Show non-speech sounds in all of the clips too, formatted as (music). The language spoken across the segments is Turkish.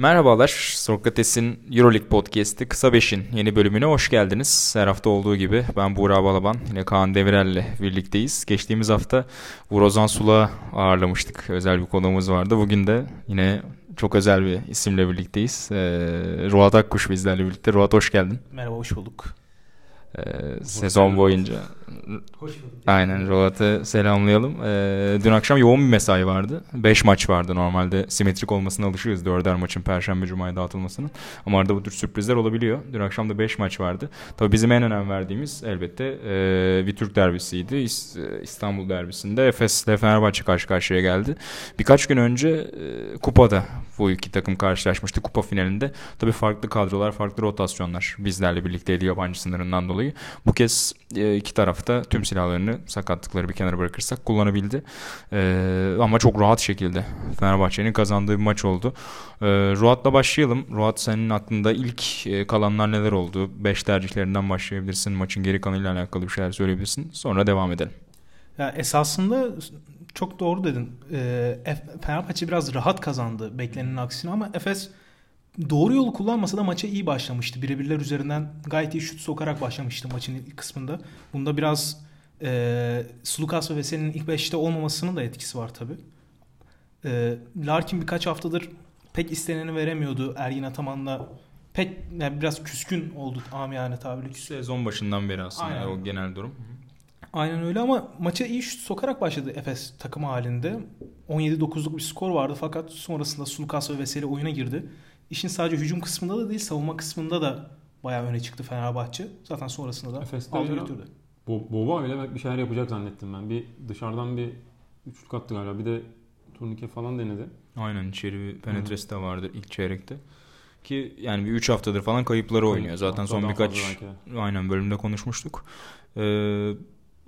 Merhabalar, Sokrates'in Euroleague Podcast'i Kısa Beş'in yeni bölümüne hoş geldiniz. Her hafta olduğu gibi ben Buğra Balaban, yine Kaan Demirel'le birlikteyiz. Geçtiğimiz hafta Uğur Ozan Sula'ğı ağırlamıştık. Özel bir konuğumuz vardı. Bugün de yine çok özel bir isimle birlikteyiz. Ee, Ruat Akkuş bizlerle birlikte. Ruat hoş geldin. Merhaba, hoş bulduk. Ee, sezon boyunca Hoş Aynen Rolat'ı selamlayalım. Ee, dün akşam yoğun bir mesai vardı. 5 maç vardı normalde. Simetrik olmasına alışığız. Dörder maçın Perşembe Cuma'ya dağıtılmasının. Ama arada bu tür sürprizler olabiliyor. Dün akşam da 5 maç vardı. Tabii bizim en önem verdiğimiz elbette e, bir Türk derbisiydi. İstanbul derbisinde Efes ile Fenerbahçe karşı karşıya geldi. Birkaç gün önce e, kupada bu iki takım karşılaşmıştı kupa finalinde. Tabii farklı kadrolar, farklı rotasyonlar bizlerle birlikteydi yabancı sınırından dolayı. Bu kez e, iki tarafta tüm silahlarını sakatlıkları bir kenara bırakırsak kullanabildi. E, ama çok rahat şekilde Fenerbahçe'nin kazandığı bir maç oldu. E, Ruat'la başlayalım. Ruat senin aklında ilk kalanlar neler oldu? Beş tercihlerinden başlayabilirsin. Maçın geri kanıyla alakalı bir şeyler söyleyebilirsin. Sonra devam edelim. Ya esasında çok doğru dedin. E, Fenerbahçe biraz rahat kazandı beklenenin aksine ama Efes doğru yolu kullanmasa da maça iyi başlamıştı. Birebirler üzerinden gayet iyi şut sokarak başlamıştı maçın ilk kısmında. Bunda biraz e, Sulukas ve Veseli'nin ilk beşte olmamasının da etkisi var tabi. E, Larkin birkaç haftadır pek isteneni veremiyordu. Ergin Ataman'la pek yani biraz küskün oldu amiyane tabirle. Sezon başından beri aslında Aynen. o genel durum. Aynen öyle ama maça iyi şut sokarak başladı Efes takımı halinde. 17-9'luk bir skor vardı fakat sonrasında Sulukas ve Veseli oyuna girdi işin sadece hücum kısmında da değil savunma kısmında da bayağı öne çıktı Fenerbahçe. Zaten sonrasında da Efes'te aldı götürdü. Bo Boba öyle bir şeyler yapacak zannettim ben. Bir dışarıdan bir üçlük attı galiba. Bir de turnike falan denedi. Aynen içeri bir penetresi de vardı ilk çeyrekte. Ki yani bir 3 haftadır falan kayıpları oynuyor. Zaten son birkaç aynen bölümde konuşmuştuk. Ee,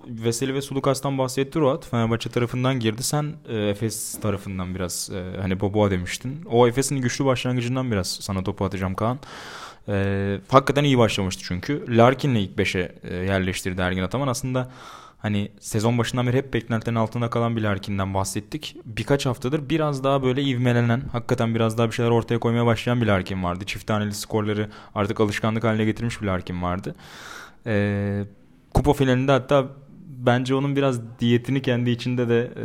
Veseli ve Sulukas'tan bahsetti Ruat. Fenerbahçe tarafından girdi. Sen e, Efes tarafından biraz e, hani Boboa demiştin. O Efes'in güçlü başlangıcından biraz sana topu atacağım Kaan. E, hakikaten iyi başlamıştı çünkü. Larkin'le ilk 5'e e, yerleştirdi Ergin Ataman. Aslında hani sezon başından beri hep beklentilerin altında kalan bir Larkin'den bahsettik. Birkaç haftadır biraz daha böyle ivmelenen, hakikaten biraz daha bir şeyler ortaya koymaya başlayan bir Larkin vardı. Çift taneli skorları artık alışkanlık haline getirmiş bir Larkin vardı. Ee, kupa finalinde hatta bence onun biraz diyetini kendi içinde de e,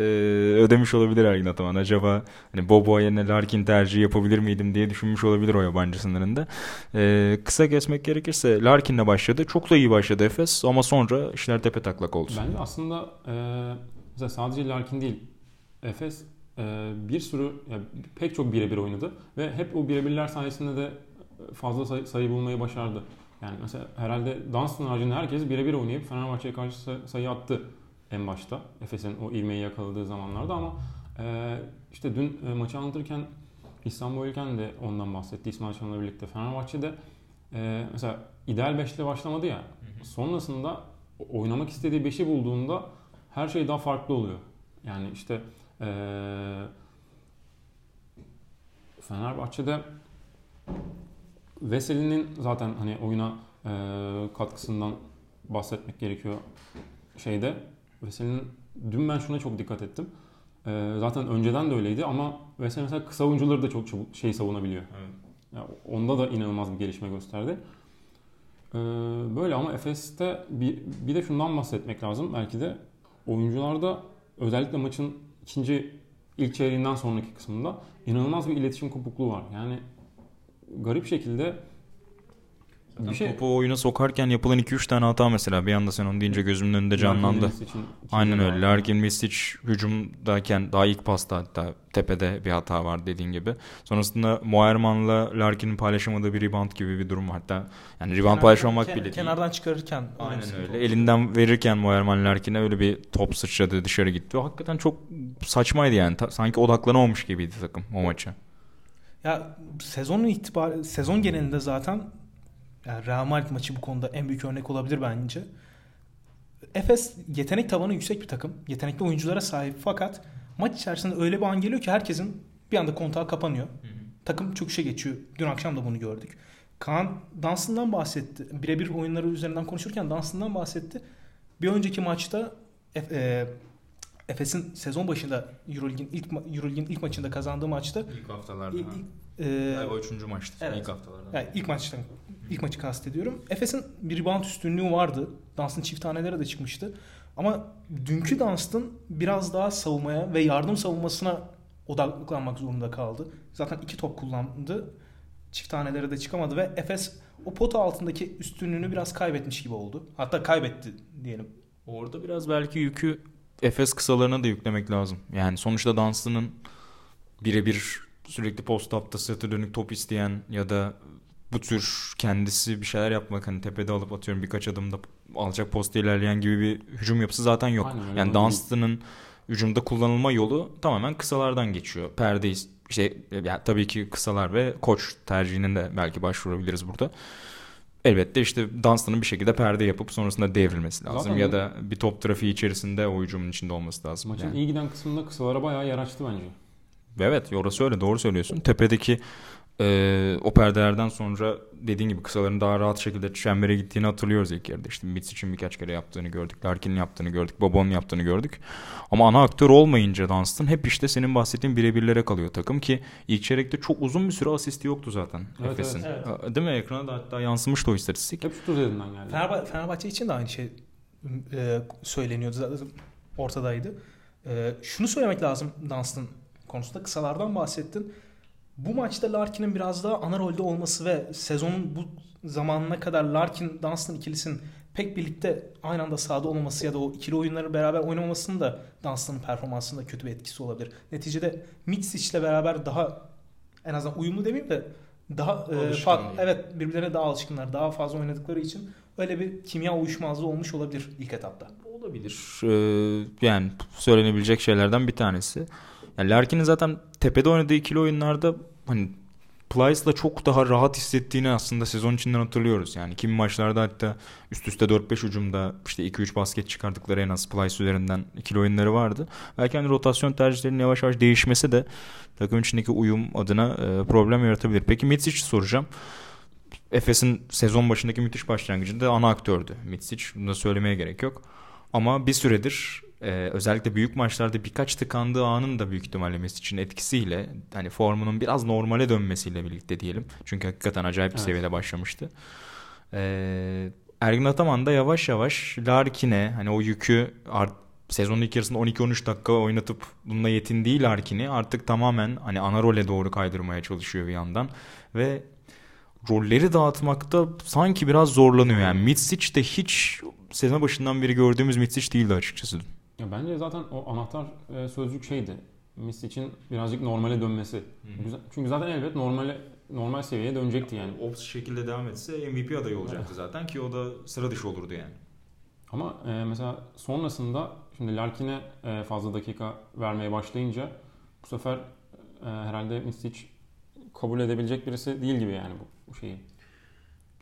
ödemiş olabilir Ergin Ataman. Acaba hani Bobo yerine Larkin tercihi yapabilir miydim diye düşünmüş olabilir o yabancı sınırında. E, kısa kesmek gerekirse Larkin'le başladı. Çok da iyi başladı Efes ama sonra işler tepe taklak oldu. Bence aslında e, mesela sadece Larkin değil Efes e, bir sürü yani pek çok birebir oynadı ve hep o birebirler sayesinde de fazla sayı, sayı bulmayı başardı. Yani mesela herhalde Dunstan haricinde herkes birebir oynayıp Fenerbahçe'ye karşı sayı attı en başta. Efes'in o ivmeyi yakaladığı zamanlarda ama e, işte dün e, maçı anlatırken İstanbul Ülken de ondan bahsetti İsmail Çan'la birlikte. Fenerbahçe'de e, mesela ideal 5'le başlamadı ya. Sonrasında oynamak istediği 5'i bulduğunda her şey daha farklı oluyor. Yani işte e, Fenerbahçe'de Veseli'nin zaten hani oyuna e, katkısından bahsetmek gerekiyor şeyde. Veseli'nin dün ben şuna çok dikkat ettim. E, zaten önceden de öyleydi ama Veseli mesela kısa oyuncuları da çok çabuk şey savunabiliyor. Evet. Yani onda da inanılmaz bir gelişme gösterdi. E, böyle ama Efes'te bir, bir de şundan bahsetmek lazım belki de. Oyuncularda özellikle maçın ikinci ilk çeyreğinden sonraki kısmında inanılmaz bir iletişim kopukluğu var. Yani garip şekilde bir şey... Topu oyuna sokarken yapılan 2-3 tane hata mesela bir anda sen onu deyince gözümün önünde canlandı. Aynen öyle. Larkin Misic hücumdayken daha ilk pasta hatta tepede bir hata var dediğin gibi. Sonrasında Moerman'la Larkin'in paylaşamadığı bir rebound gibi bir durum var. Hatta yani rebound paylaşmamak bile değil. Kenardan çıkarırken. Aynen öyle. Elinden verirken Moerman Larkin'e öyle bir top sıçradı dışarı gitti. O hakikaten çok saçmaydı yani. Ta, sanki odaklanamamış gibiydi takım o maça. Ya sezonun itibar sezon genelinde zaten yani Real Madrid maçı bu konuda en büyük örnek olabilir bence. Efes yetenek tavanı yüksek bir takım. Yetenekli oyunculara sahip fakat maç içerisinde öyle bir an geliyor ki herkesin bir anda kontağı kapanıyor. Hı hı. Takım çöküşe geçiyor. Dün akşam da bunu gördük. Kaan dansından bahsetti. Birebir oyunları üzerinden konuşurken dansından bahsetti. Bir önceki maçta e, Efes'in sezon başında EuroLeague'in ilk EuroLeague'in ilk maçında kazandığı maçta ilk haftalarda. ilk, e, o üçüncü maçtı. Evet. ilk haftalarda. yani ilk maçtan ilk maçı kastediyorum. Efes'in bir rebound üstünlüğü vardı. Dans'ın çift tanelere de çıkmıştı. Ama dünkü Dunstan biraz daha savunmaya ve yardım savunmasına odaklanmak zorunda kaldı. Zaten iki top kullandı. Çift tanelere de çıkamadı ve Efes o pota altındaki üstünlüğünü biraz kaybetmiş gibi oldu. Hatta kaybetti diyelim. Orada biraz belki yükü Efes kısalarına da yüklemek lazım. Yani sonuçta Dunstan'ın birebir sürekli post up'ta sırtı dönük top isteyen ya da bu tür kendisi bir şeyler yapmak hani tepede alıp atıyorum birkaç adımda alacak posta ilerleyen gibi bir hücum yapısı zaten yok. Aynen yani Dunstan'ın hücumda kullanılma yolu tamamen kısalardan geçiyor. Perde işte yani tabii ki kısalar ve koç tercihinin de belki başvurabiliriz burada. Elbette işte Dunstan'ın bir şekilde perde yapıp sonrasında devrilmesi lazım. Zaten ya da bir top trafiği içerisinde o hücumun içinde olması lazım. Maçın Yani. iyi giden kısmında kısalara bayağı yer açtı bence. Evet orası öyle doğru söylüyorsun. Tepedeki e, o perdelerden sonra dediğin gibi kısaların daha rahat şekilde çembere gittiğini hatırlıyoruz ilk yarıda. İşte Mitz için birkaç kere yaptığını gördük. Larkin'in yaptığını gördük. Bobon'un yaptığını gördük. Ama ana aktör olmayınca Dunstan hep işte senin bahsettiğin birebirlere kalıyor takım ki ilk çeyrekte çok uzun bir süre asisti yoktu zaten Evet, Efes'in. evet. Ha, Değil mi? Ekrana da hatta yansımıştı o istatistik. Hep şut üzerinden geldi. Fenerbahçe, Fenerbahçe için de aynı şey e, söyleniyordu zaten ortadaydı. E, şunu söylemek lazım Dunstan konusunda kısalardan bahsettin. Bu maçta Larkin'in biraz daha ana rolde olması ve sezonun bu zamanına kadar Larkin Dunstan ikilisinin pek birlikte aynı anda sahada olmaması ya da o ikili oyunları beraber oynamamasının da Dunstan'ın performansında kötü bir etkisi olabilir. Neticede Mitsic'le beraber daha en azından uyumlu demeyeyim de daha e, fa- evet birbirlerine daha alışkınlar, daha fazla oynadıkları için öyle bir kimya uyuşmazlığı olmuş olabilir ilk etapta. Olabilir. Ee, yani söylenebilecek şeylerden bir tanesi. Yani Larkin'in zaten tepede oynadığı ikili oyunlarda hani Plyce'la çok daha rahat hissettiğini aslında sezon içinden hatırlıyoruz. Yani kimi maçlarda hatta üst üste 4-5 hücumda işte 2-3 basket çıkardıkları en az Plyce üzerinden ikili oyunları vardı. Belki hani rotasyon tercihlerinin yavaş yavaş değişmesi de takım içindeki uyum adına e, problem yaratabilir. Peki Mitsic'i soracağım. Efes'in sezon başındaki müthiş başlangıcında ana aktördü Mitsic. Bunu da söylemeye gerek yok. Ama bir süredir e, özellikle büyük maçlarda birkaç tıkandığı anın da büyük ihtimalle Misic'in etkisiyle hani formunun biraz normale dönmesiyle birlikte diyelim. Çünkü hakikaten acayip bir Evet. seviyede başlamıştı. E, Ergin Ataman da yavaş yavaş Larkin'e hani o yükü art, sezonun ilk yarısında 12-13 dakika oynatıp bununla yetindiği Larkin'i artık tamamen hani ana role doğru kaydırmaya çalışıyor bir yandan. Ve rolleri dağıtmakta sanki biraz zorlanıyor. Yani Mitsic de hiç sezon başından beri gördüğümüz Mitsic değildi açıkçası. Ya bence zaten o anahtar e, sözcük şeydi. Miss için birazcık normale dönmesi. Güzel. Çünkü zaten elbet normale normal seviyeye dönecekti yani. O şekilde devam etse MVP adayı olacaktı zaten ki o da sıra dışı olurdu yani. Ama e, mesela sonrasında şimdi Larkin'e e, fazla dakika vermeye başlayınca bu sefer e, herhalde Mistic kabul edebilecek birisi değil gibi yani bu, bu şeyi.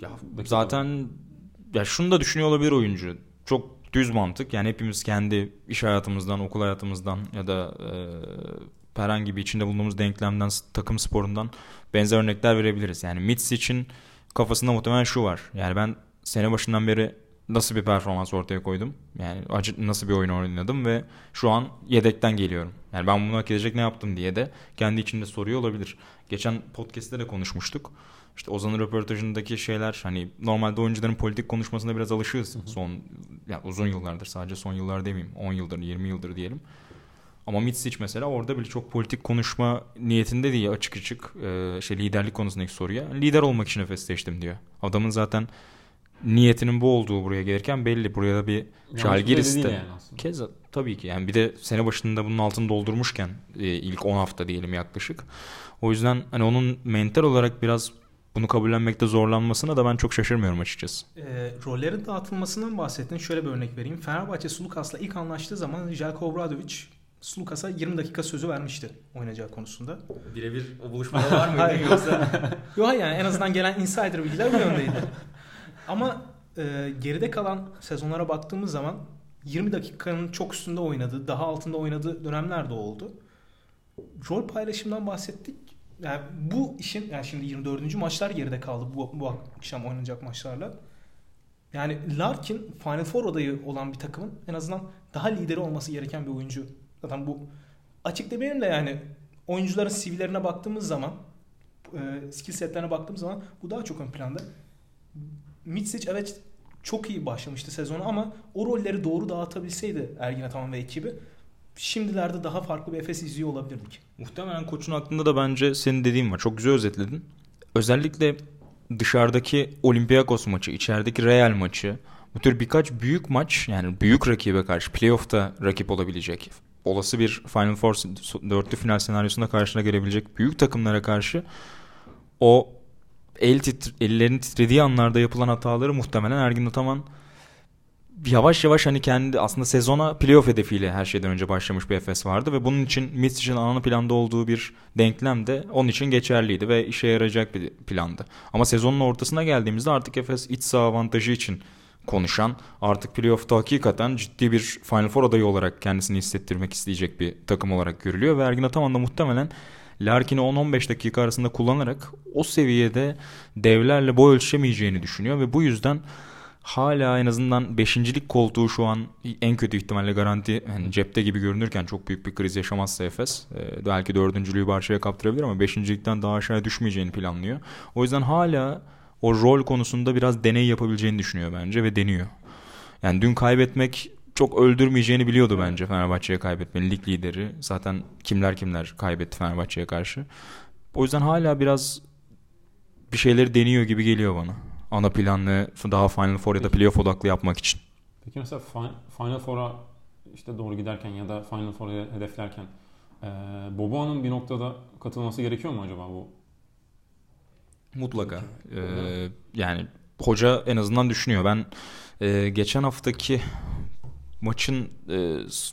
Ya Dakika. zaten ya şunu da düşünüyor olabilir oyuncu. Çok düz mantık. Yani hepimiz kendi iş hayatımızdan, okul hayatımızdan ya da e, herhangi bir içinde bulunduğumuz denklemden, takım sporundan benzer örnekler verebiliriz. Yani Mitz için kafasında muhtemelen şu var. Yani ben sene başından beri nasıl bir performans ortaya koydum? Yani nasıl bir oyun oynadım ve şu an yedekten geliyorum. Yani ben bunu hak edecek ne yaptım diye de kendi içinde soruyor olabilir. Geçen podcast'te de konuşmuştuk. İşte Ozan'ın röportajındaki şeyler hani normalde oyuncuların politik konuşmasına biraz alışığız. Son yani uzun yıllardır sadece son yıllar demeyeyim 10 yıldır 20 yıldır diyelim. Ama Mitsic mesela orada bile çok politik konuşma niyetinde değil açık açık e, şey liderlik konusundaki soruya lider olmak için Efes seçtim diyor. Adamın zaten niyetinin bu olduğu buraya gelirken belli. Buraya da bir bir şey yani. Keza tabii ki yani bir de sene başında bunun altını doldurmuşken e, ilk 10 hafta diyelim yaklaşık. O yüzden hani onun mental olarak biraz bunu kabullenmekte zorlanmasına da ben çok şaşırmıyorum açıkçası. E, rollerin dağıtılmasından bahsettin. Şöyle bir örnek vereyim. Fenerbahçe Sulukas'la ilk anlaştığı zaman Jelko Obradovic Sulukas'a 20 dakika sözü vermişti oynayacağı konusunda. Birebir o buluşmada var Hayır. yoksa? (laughs) Yok hayır, yani en azından gelen insider bilgiler bu yöndeydi. (laughs) Ama e, geride kalan sezonlara baktığımız zaman 20 dakikanın çok üstünde oynadığı, daha altında oynadığı dönemler de oldu. Rol paylaşımından bahsettik. Yani bu işin yani şimdi 24. maçlar geride kaldı bu, bu akşam oynanacak maçlarla. Yani Larkin Final Four adayı olan bir takımın en azından daha lideri olması gereken bir oyuncu. Zaten bu açık demeyelim de yani oyuncuların CV'lerine baktığımız zaman e, skill setlerine baktığımız zaman bu daha çok ön planda. Mitsic evet çok iyi başlamıştı sezonu ama o rolleri doğru dağıtabilseydi Ergin Ataman ve ekibi şimdilerde daha farklı bir Efes izliyor olabilirdik. Muhtemelen koçun aklında da bence senin dediğin var. Çok güzel özetledin. Özellikle dışarıdaki Olympiakos maçı, içerideki Real maçı, bu tür birkaç büyük maç yani büyük rakibe karşı playoff'ta rakip olabilecek olası bir Final Four dörtlü final senaryosunda karşına gelebilecek büyük takımlara karşı o el titr ellerin titrediği anlarda yapılan hataları muhtemelen Ergin Ataman yavaş yavaş hani kendi aslında sezona playoff hedefiyle her şeyden önce başlamış bir Efes vardı ve bunun için Mitsic'in ana planda olduğu bir denklem de onun için geçerliydi ve işe yarayacak bir plandı. Ama sezonun ortasına geldiğimizde artık Efes iç saha avantajı için konuşan artık playoff'ta hakikaten ciddi bir Final Four adayı olarak kendisini hissettirmek isteyecek bir takım olarak görülüyor ve Ergin Ataman da muhtemelen Larkin'i 10-15 dakika arasında kullanarak o seviyede devlerle boy ölçemeyeceğini düşünüyor ve bu yüzden hala en azından beşincilik koltuğu şu an en kötü ihtimalle garanti yani cepte gibi görünürken çok büyük bir kriz yaşamazsa Efes e, belki dördüncülüğü Barça'ya kaptırabilir ama beşincilikten daha aşağıya düşmeyeceğini planlıyor. O yüzden hala o rol konusunda biraz deney yapabileceğini düşünüyor bence ve deniyor. Yani dün kaybetmek çok öldürmeyeceğini biliyordu bence Fenerbahçe'ye kaybetmenin lig lideri. Zaten kimler kimler kaybetti Fenerbahçe'ye karşı. O yüzden hala biraz bir şeyleri deniyor gibi geliyor bana. Ana planlı daha Final Four ya da playoff odaklı yapmak için. Peki mesela Final Four'a işte doğru giderken ya da Final Four'u hedeflerken e, Boboa'nın bir noktada katılması gerekiyor mu acaba bu? Mutlaka. Ee, yani hoca en azından düşünüyor. Ben e, geçen haftaki maçın e,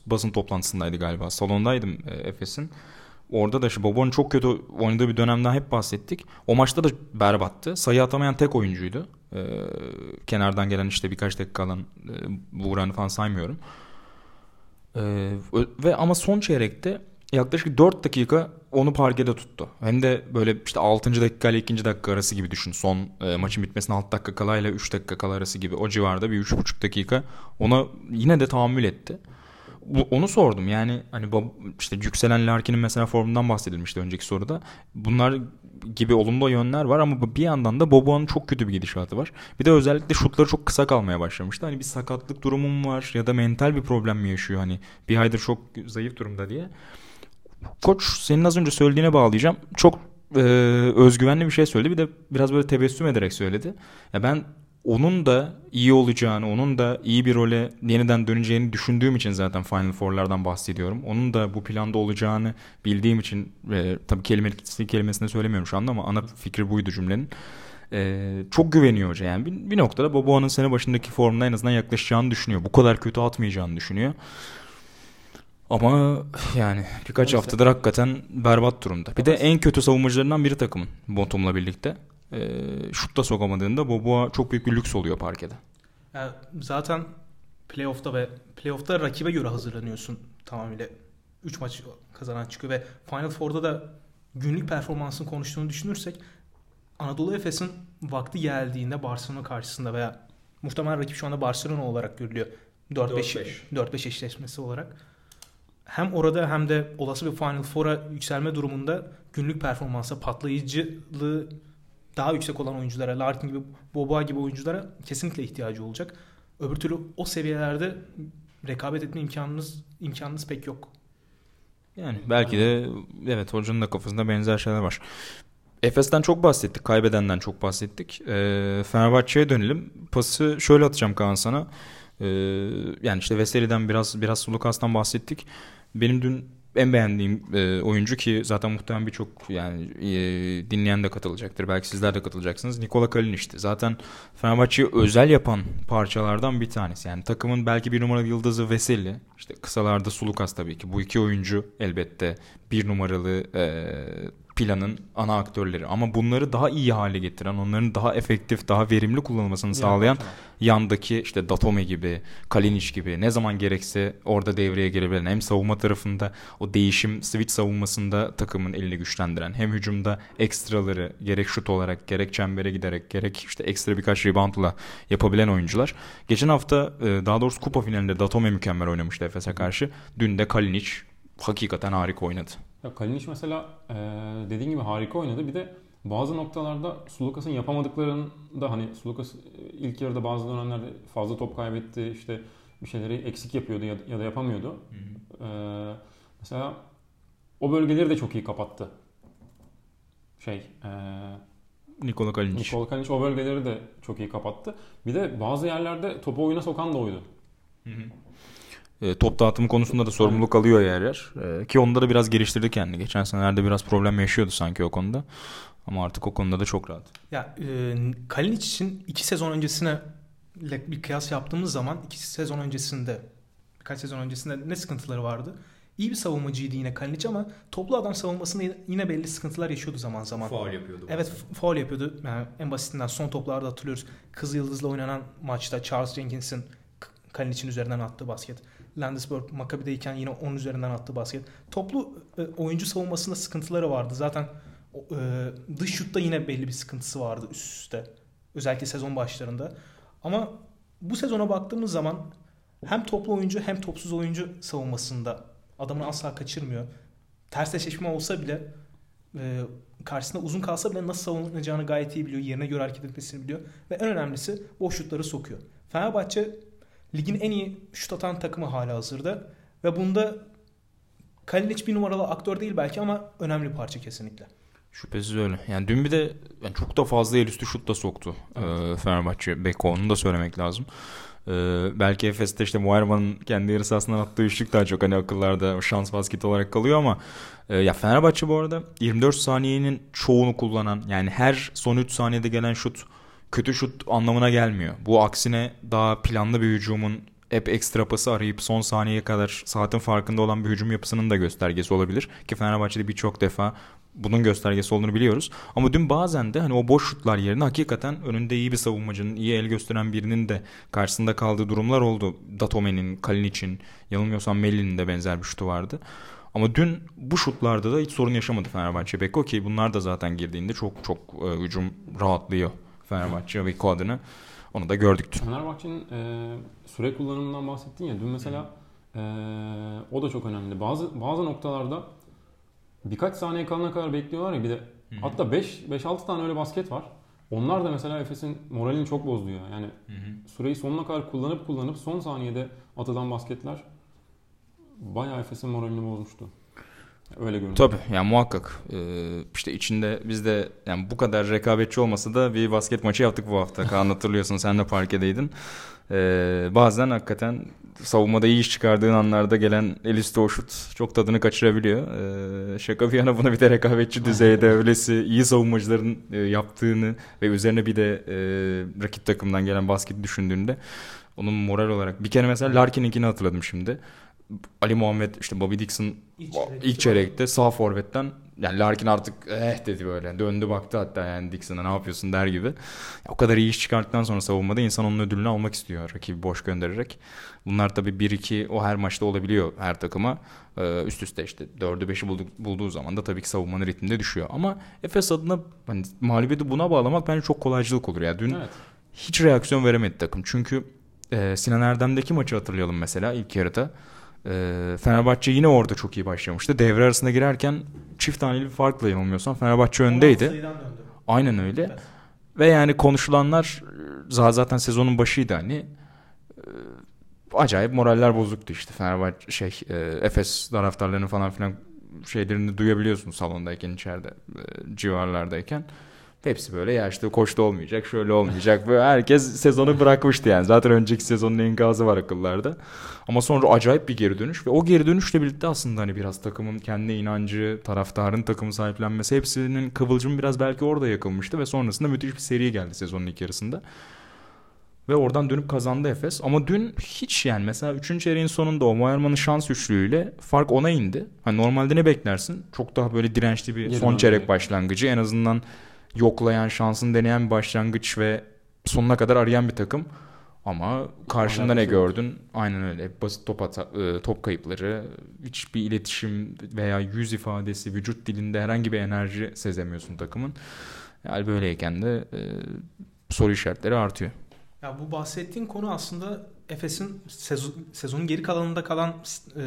basın toplantısındaydı galiba. Salondaydım e, Efes'in. Orada da işte Bobon'un çok kötü oynadığı bir dönemden hep bahsettik. O maçta da berbattı. Sayı atamayan tek oyuncuydu. Ee, kenardan gelen işte birkaç dakika alan e, Buğra'nı falan saymıyorum. Ee, ve ama son çeyrekte yaklaşık 4 dakika onu parkede tuttu. Hem de böyle işte 6. dakika ile 2. dakika arası gibi düşün. Son e, maçın bitmesine 6 dakika kala ile 3 dakika kala arası gibi o civarda bir 3,5 dakika ona yine de tahammül etti. Bu, onu sordum yani hani işte yükselen Larkin'in mesela formundan bahsedilmişti önceki soruda. Bunlar gibi olumlu yönler var ama bir yandan da Bobo'nun çok kötü bir gidişatı var. Bir de özellikle şutları çok kısa kalmaya başlamıştı. Hani bir sakatlık durumum var ya da mental bir problem mi yaşıyor hani bir aydır çok zayıf durumda diye. Koç senin az önce söylediğine bağlayacağım. Çok e, özgüvenli bir şey söyledi. Bir de biraz böyle tebessüm ederek söyledi. Ya ben onun da iyi olacağını, onun da iyi bir role yeniden döneceğini düşündüğüm için zaten Final Four'lardan bahsediyorum. Onun da bu planda olacağını bildiğim için e, tabii kelime, kelimesini söylemiyorum şu anda ama ana fikri buydu cümlenin. E, çok güveniyor hoca yani. Bir, bir noktada Boboa'nın sene başındaki formuna en azından yaklaşacağını düşünüyor. Bu kadar kötü atmayacağını düşünüyor. Ama yani birkaç Neyse. haftadır hakikaten berbat durumda. Bir de en kötü savunmacılarından biri takımın Botum'la birlikte. E, şut da sokamadığında Boboa çok büyük bir lüks oluyor parkede. Yani zaten playoff'ta ve playoff'ta rakibe göre hazırlanıyorsun tamamıyla. 3 maç kazanan çıkıyor ve Final Four'da da günlük performansını konuştuğunu düşünürsek Anadolu Efes'in vakti geldiğinde Barcelona karşısında veya muhtemelen rakip şu anda Barcelona olarak görülüyor. 4-5 4-5 eşleşmesi olarak hem orada hem de olası bir Final Four'a yükselme durumunda günlük performansa patlayıcılığı daha yüksek olan oyunculara, Larkin gibi, Boba gibi oyunculara kesinlikle ihtiyacı olacak. Öbür türlü o seviyelerde rekabet etme imkanınız imkanınız pek yok. Yani belki de evet hocanın da kafasında benzer şeyler var. Efes'ten çok bahsettik. Kaybedenden çok bahsettik. Ee, Fenerbahçe'ye dönelim. Pası şöyle atacağım Kaan sana. Ee, yani işte Veseli'den biraz biraz Sulukas'tan bahsettik. Benim dün en beğendiğim e, oyuncu ki zaten muhtemelen birçok yani e, dinleyen de katılacaktır. Belki sizler de katılacaksınız. Nikola Kalinic'ti. Zaten Fenerbahçe'yi özel yapan parçalardan bir tanesi. Yani takımın belki bir numaralı yıldızı Veseli. İşte kısalarda Sulukas tabii ki. Bu iki oyuncu elbette bir numaralı e, planın ana aktörleri. Ama bunları daha iyi hale getiren, onların daha efektif, daha verimli kullanılmasını sağlayan yandaki işte Datome gibi, Kalinic gibi ne zaman gerekse orada devreye girebilen hem savunma tarafında o değişim switch savunmasında takımın elini güçlendiren hem hücumda ekstraları gerek şut olarak gerek çembere giderek gerek işte ekstra birkaç reboundla yapabilen oyuncular. Geçen hafta e, daha doğrusu kupa finalinde Datome mükemmel oynamıştı Efes'e karşı. Dün de Kalinic hakikaten harika oynadı. Ya Kalinic mesela e, dediğin gibi harika oynadı. Bir de bazı noktalarda Sulukas'ın yapamadıklarında hani Sulukas ilk yarıda bazı dönemlerde fazla top kaybetti. işte bir şeyleri eksik yapıyordu ya, ya da yapamıyordu. Hı hı. Ee, mesela o bölgeleri de çok iyi kapattı. Şey, e, Nikola Kalinic. Nikola Kalinic o bölgeleri de çok iyi kapattı. Bir de bazı yerlerde topu oyuna sokan da oydu. Hı hı. E, top dağıtımı konusunda da sorumluluk alıyor yer yer. E, ki onda da biraz geliştirdi kendini. Geçen senelerde biraz problem yaşıyordu sanki o konuda. Ama artık o konuda da çok rahat. Ya e, Kalinic için iki sezon öncesine bir kıyas yaptığımız zaman iki sezon öncesinde birkaç sezon öncesinde ne sıkıntıları vardı? İyi bir savunmacıydı yine Kalinic ama toplu adam savunmasında yine belli sıkıntılar yaşıyordu zaman zaman. Faul yapıyordu. Evet faul yapıyordu. Yani en basitinden son toplarda hatırlıyoruz. Kızıl Yıldız'la oynanan maçta Charles Jenkins'in Kalinic'in üzerinden attığı basket. Landesberg Maccabi'deyken yine 10 üzerinden attığı basket. Toplu e, oyuncu savunmasında sıkıntıları vardı. Zaten e, dış şutta yine belli bir sıkıntısı vardı üst üste. Özellikle sezon başlarında. Ama bu sezona baktığımız zaman hem toplu oyuncu hem topsuz oyuncu savunmasında adamını asla kaçırmıyor. Ters eşleşme olsa bile e, karşısında uzun kalsa bile nasıl savunacağını gayet iyi biliyor. Yerine göre hareket etmesini biliyor. Ve en önemlisi boş şutları sokuyor. Fenerbahçe ligin en iyi şut atan takımı hala hazırda. Ve bunda Kalinic bir numaralı aktör değil belki ama önemli parça kesinlikle. Şüphesiz öyle. Yani dün bir de yani çok da fazla el üstü şut da soktu evet. e, Fenerbahçe. Beko onu da söylemek lazım. E, belki Efes'te işte Muayerman'ın kendi yarı sahasından attığı üçlük daha çok hani akıllarda şans basket olarak kalıyor ama e, ya Fenerbahçe bu arada 24 saniyenin çoğunu kullanan yani her son 3 saniyede gelen şut kötü şut anlamına gelmiyor. Bu aksine daha planlı bir hücumun hep ekstra pası arayıp son saniyeye kadar saatin farkında olan bir hücum yapısının da göstergesi olabilir. Ki Fenerbahçe'de birçok defa bunun göstergesi olduğunu biliyoruz. Ama dün bazen de hani o boş şutlar yerine hakikaten önünde iyi bir savunmacının, iyi el gösteren birinin de karşısında kaldığı durumlar oldu. Datome'nin, Kalinic'in, yanılmıyorsam Melli'nin de benzer bir şutu vardı. Ama dün bu şutlarda da hiç sorun yaşamadı Fenerbahçe. Beko ki bunlar da zaten girdiğinde çok çok e, hücum rahatlıyor Fenerbahçe Beko adına. Onu da gördük. Fenerbahçe'nin e, süre kullanımından bahsettin ya. Dün mesela e, o da çok önemli. Bazı bazı noktalarda birkaç saniye kalana kadar bekliyorlar ya bir de Hı-hı. hatta 5 5-6 tane öyle basket var. Onlar da mesela Efes'in moralini çok bozdu ya. Yani Hı-hı. süreyi sonuna kadar kullanıp kullanıp son saniyede atılan basketler bayağı Efes'in moralini bozmuştu. Öyle görünüyor. Tabii yani muhakkak. Ee, işte içinde biz de yani bu kadar rekabetçi olmasa da bir basket maçı yaptık bu hafta. Kaan (laughs) hatırlıyorsun sen de parkedeydin. Ee, bazen hakikaten savunmada iyi iş çıkardığın anlarda gelen el üstü o şut çok tadını kaçırabiliyor. Ee, şaka bir yana buna bir de rekabetçi (laughs) düzeyde öylesi iyi savunmacıların e, yaptığını ve üzerine bir de e, rakip takımdan gelen basket düşündüğünde onun moral olarak bir kere mesela Larkin'inkini hatırladım şimdi. Ali Muhammed işte Bobby Dixon ilk, ilk çeyrekte sağ forvetten yani Larkin artık eh dedi böyle. Döndü baktı hatta yani Dixon'a ne yapıyorsun der gibi. o kadar iyi iş çıkarttıktan sonra savunmada insan onun ödülünü almak istiyor rakibi boş göndererek. Bunlar tabii 1-2 o her maçta olabiliyor her takıma. Ee, üst üste işte 4'ü 5'i buldu, bulduğu zaman da tabii ki savunmanın ritminde düşüyor. Ama Efes adına hani mağlubiyeti buna bağlamak bence çok kolaycılık olur ya. Dün evet. hiç reaksiyon veremedi takım. Çünkü e, Sinan Erdem'deki maçı hatırlayalım mesela ilk yarıda. E, Fenerbahçe yine orada çok iyi başlamıştı. Devre arasında girerken çift taneli bir farkla yanılmıyorsam Fenerbahçe öndeydi. Aynen öyle. Evet. Ve yani konuşulanlar zaten sezonun başıydı hani e, acayip moraller bozuktu işte Fenerbahçe şey e, Efes taraftarlarının falan filan şeylerini duyabiliyorsun salondayken içeride e, civarlardayken. Hepsi böyle ya işte koçta olmayacak, şöyle olmayacak. Böyle herkes sezonu bırakmıştı yani. Zaten önceki sezonun enkazı var akıllarda. Ama sonra acayip bir geri dönüş ve o geri dönüşle birlikte aslında hani biraz takımın kendine inancı, taraftarın takımı sahiplenmesi hepsinin kıvılcımı biraz belki orada yakılmıştı ve sonrasında müthiş bir seri geldi sezonun ilk yarısında. Ve oradan dönüp kazandı Efes. Ama dün hiç yani mesela 3. çeyreğin sonunda o Moerman'ın şans üçlüğüyle fark 10'a indi. Hani normalde ne beklersin? Çok daha böyle dirençli bir son çeyrek başlangıcı. En azından yoklayan, şansını deneyen bir başlangıç ve sonuna kadar arayan bir takım. Ama karşında ne gördün? Aynen öyle. Basit top, hata- e, top kayıpları, hiçbir iletişim veya yüz ifadesi, vücut dilinde herhangi bir enerji sezemiyorsun takımın. Yani böyleyken de e, soru işaretleri artıyor. Ya bu bahsettiğin konu aslında Efes'in sezon, sezonun geri kalanında kalan e,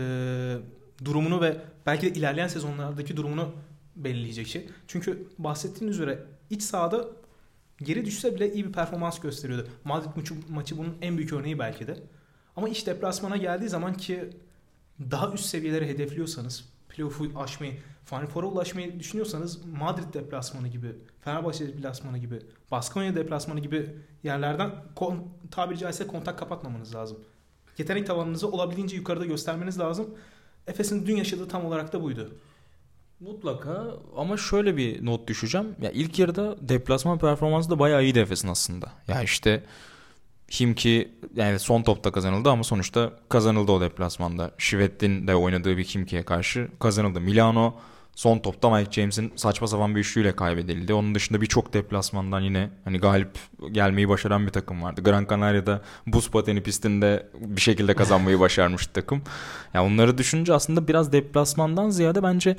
durumunu ve belki de ilerleyen sezonlardaki durumunu belirleyecek şey. Çünkü bahsettiğin üzere iç sahada geri düşse bile iyi bir performans gösteriyordu. Madrid maçı, maçı bunun en büyük örneği belki de. Ama iş deplasmana geldiği zaman ki daha üst seviyeleri hedefliyorsanız, playoff'u aşmayı, Final Four'a ulaşmayı düşünüyorsanız Madrid deplasmanı gibi, Fenerbahçe deplasmanı gibi, Baskonya deplasmanı gibi yerlerden kon, tabiri caizse kontak kapatmamanız lazım. Yetenek tavanınızı olabildiğince yukarıda göstermeniz lazım. Efes'in dün yaşadığı tam olarak da buydu. Mutlaka ama şöyle bir not düşeceğim. Ya ilk yarıda deplasman performansı da bayağı iyiydi Efes'in aslında. Ya işte Himki yani son topta kazanıldı ama sonuçta kazanıldı o deplasmanda. Şivettin de oynadığı bir Kimki'ye karşı kazanıldı. Milano son topta Mike James'in saçma sapan bir üçlüyle kaybedildi. Onun dışında birçok deplasmandan yine hani galip gelmeyi başaran bir takım vardı. Gran Canaria'da buz pateni pistinde bir şekilde kazanmayı başarmıştı takım. Ya onları düşününce aslında biraz deplasmandan ziyade bence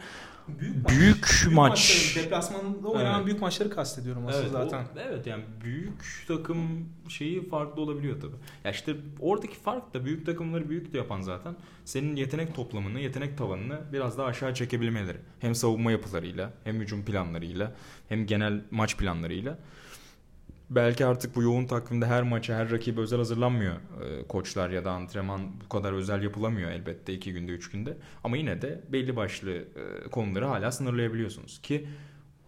Büyük, Büyük maç. maçları, deplasmanda oynanan Evet. büyük maçları kastediyorum aslında zaten. o- evet yani büyük takım şeyi farklı olabiliyor tabii. Ya işte oradaki fark da büyük takımları büyük de yapan zaten senin yetenek toplamını, yetenek tavanını biraz daha aşağı çekebilmeleri. Hem savunma yapılarıyla, hem hücum planlarıyla, hem genel maç planlarıyla. Belki artık bu yoğun takvimde her maça, her rakibe özel hazırlanmıyor e, koçlar ya da antrenman bu kadar özel yapılamıyor elbette iki günde, üç günde. Ama yine de belli başlı e, konuları hala sınırlayabiliyorsunuz ki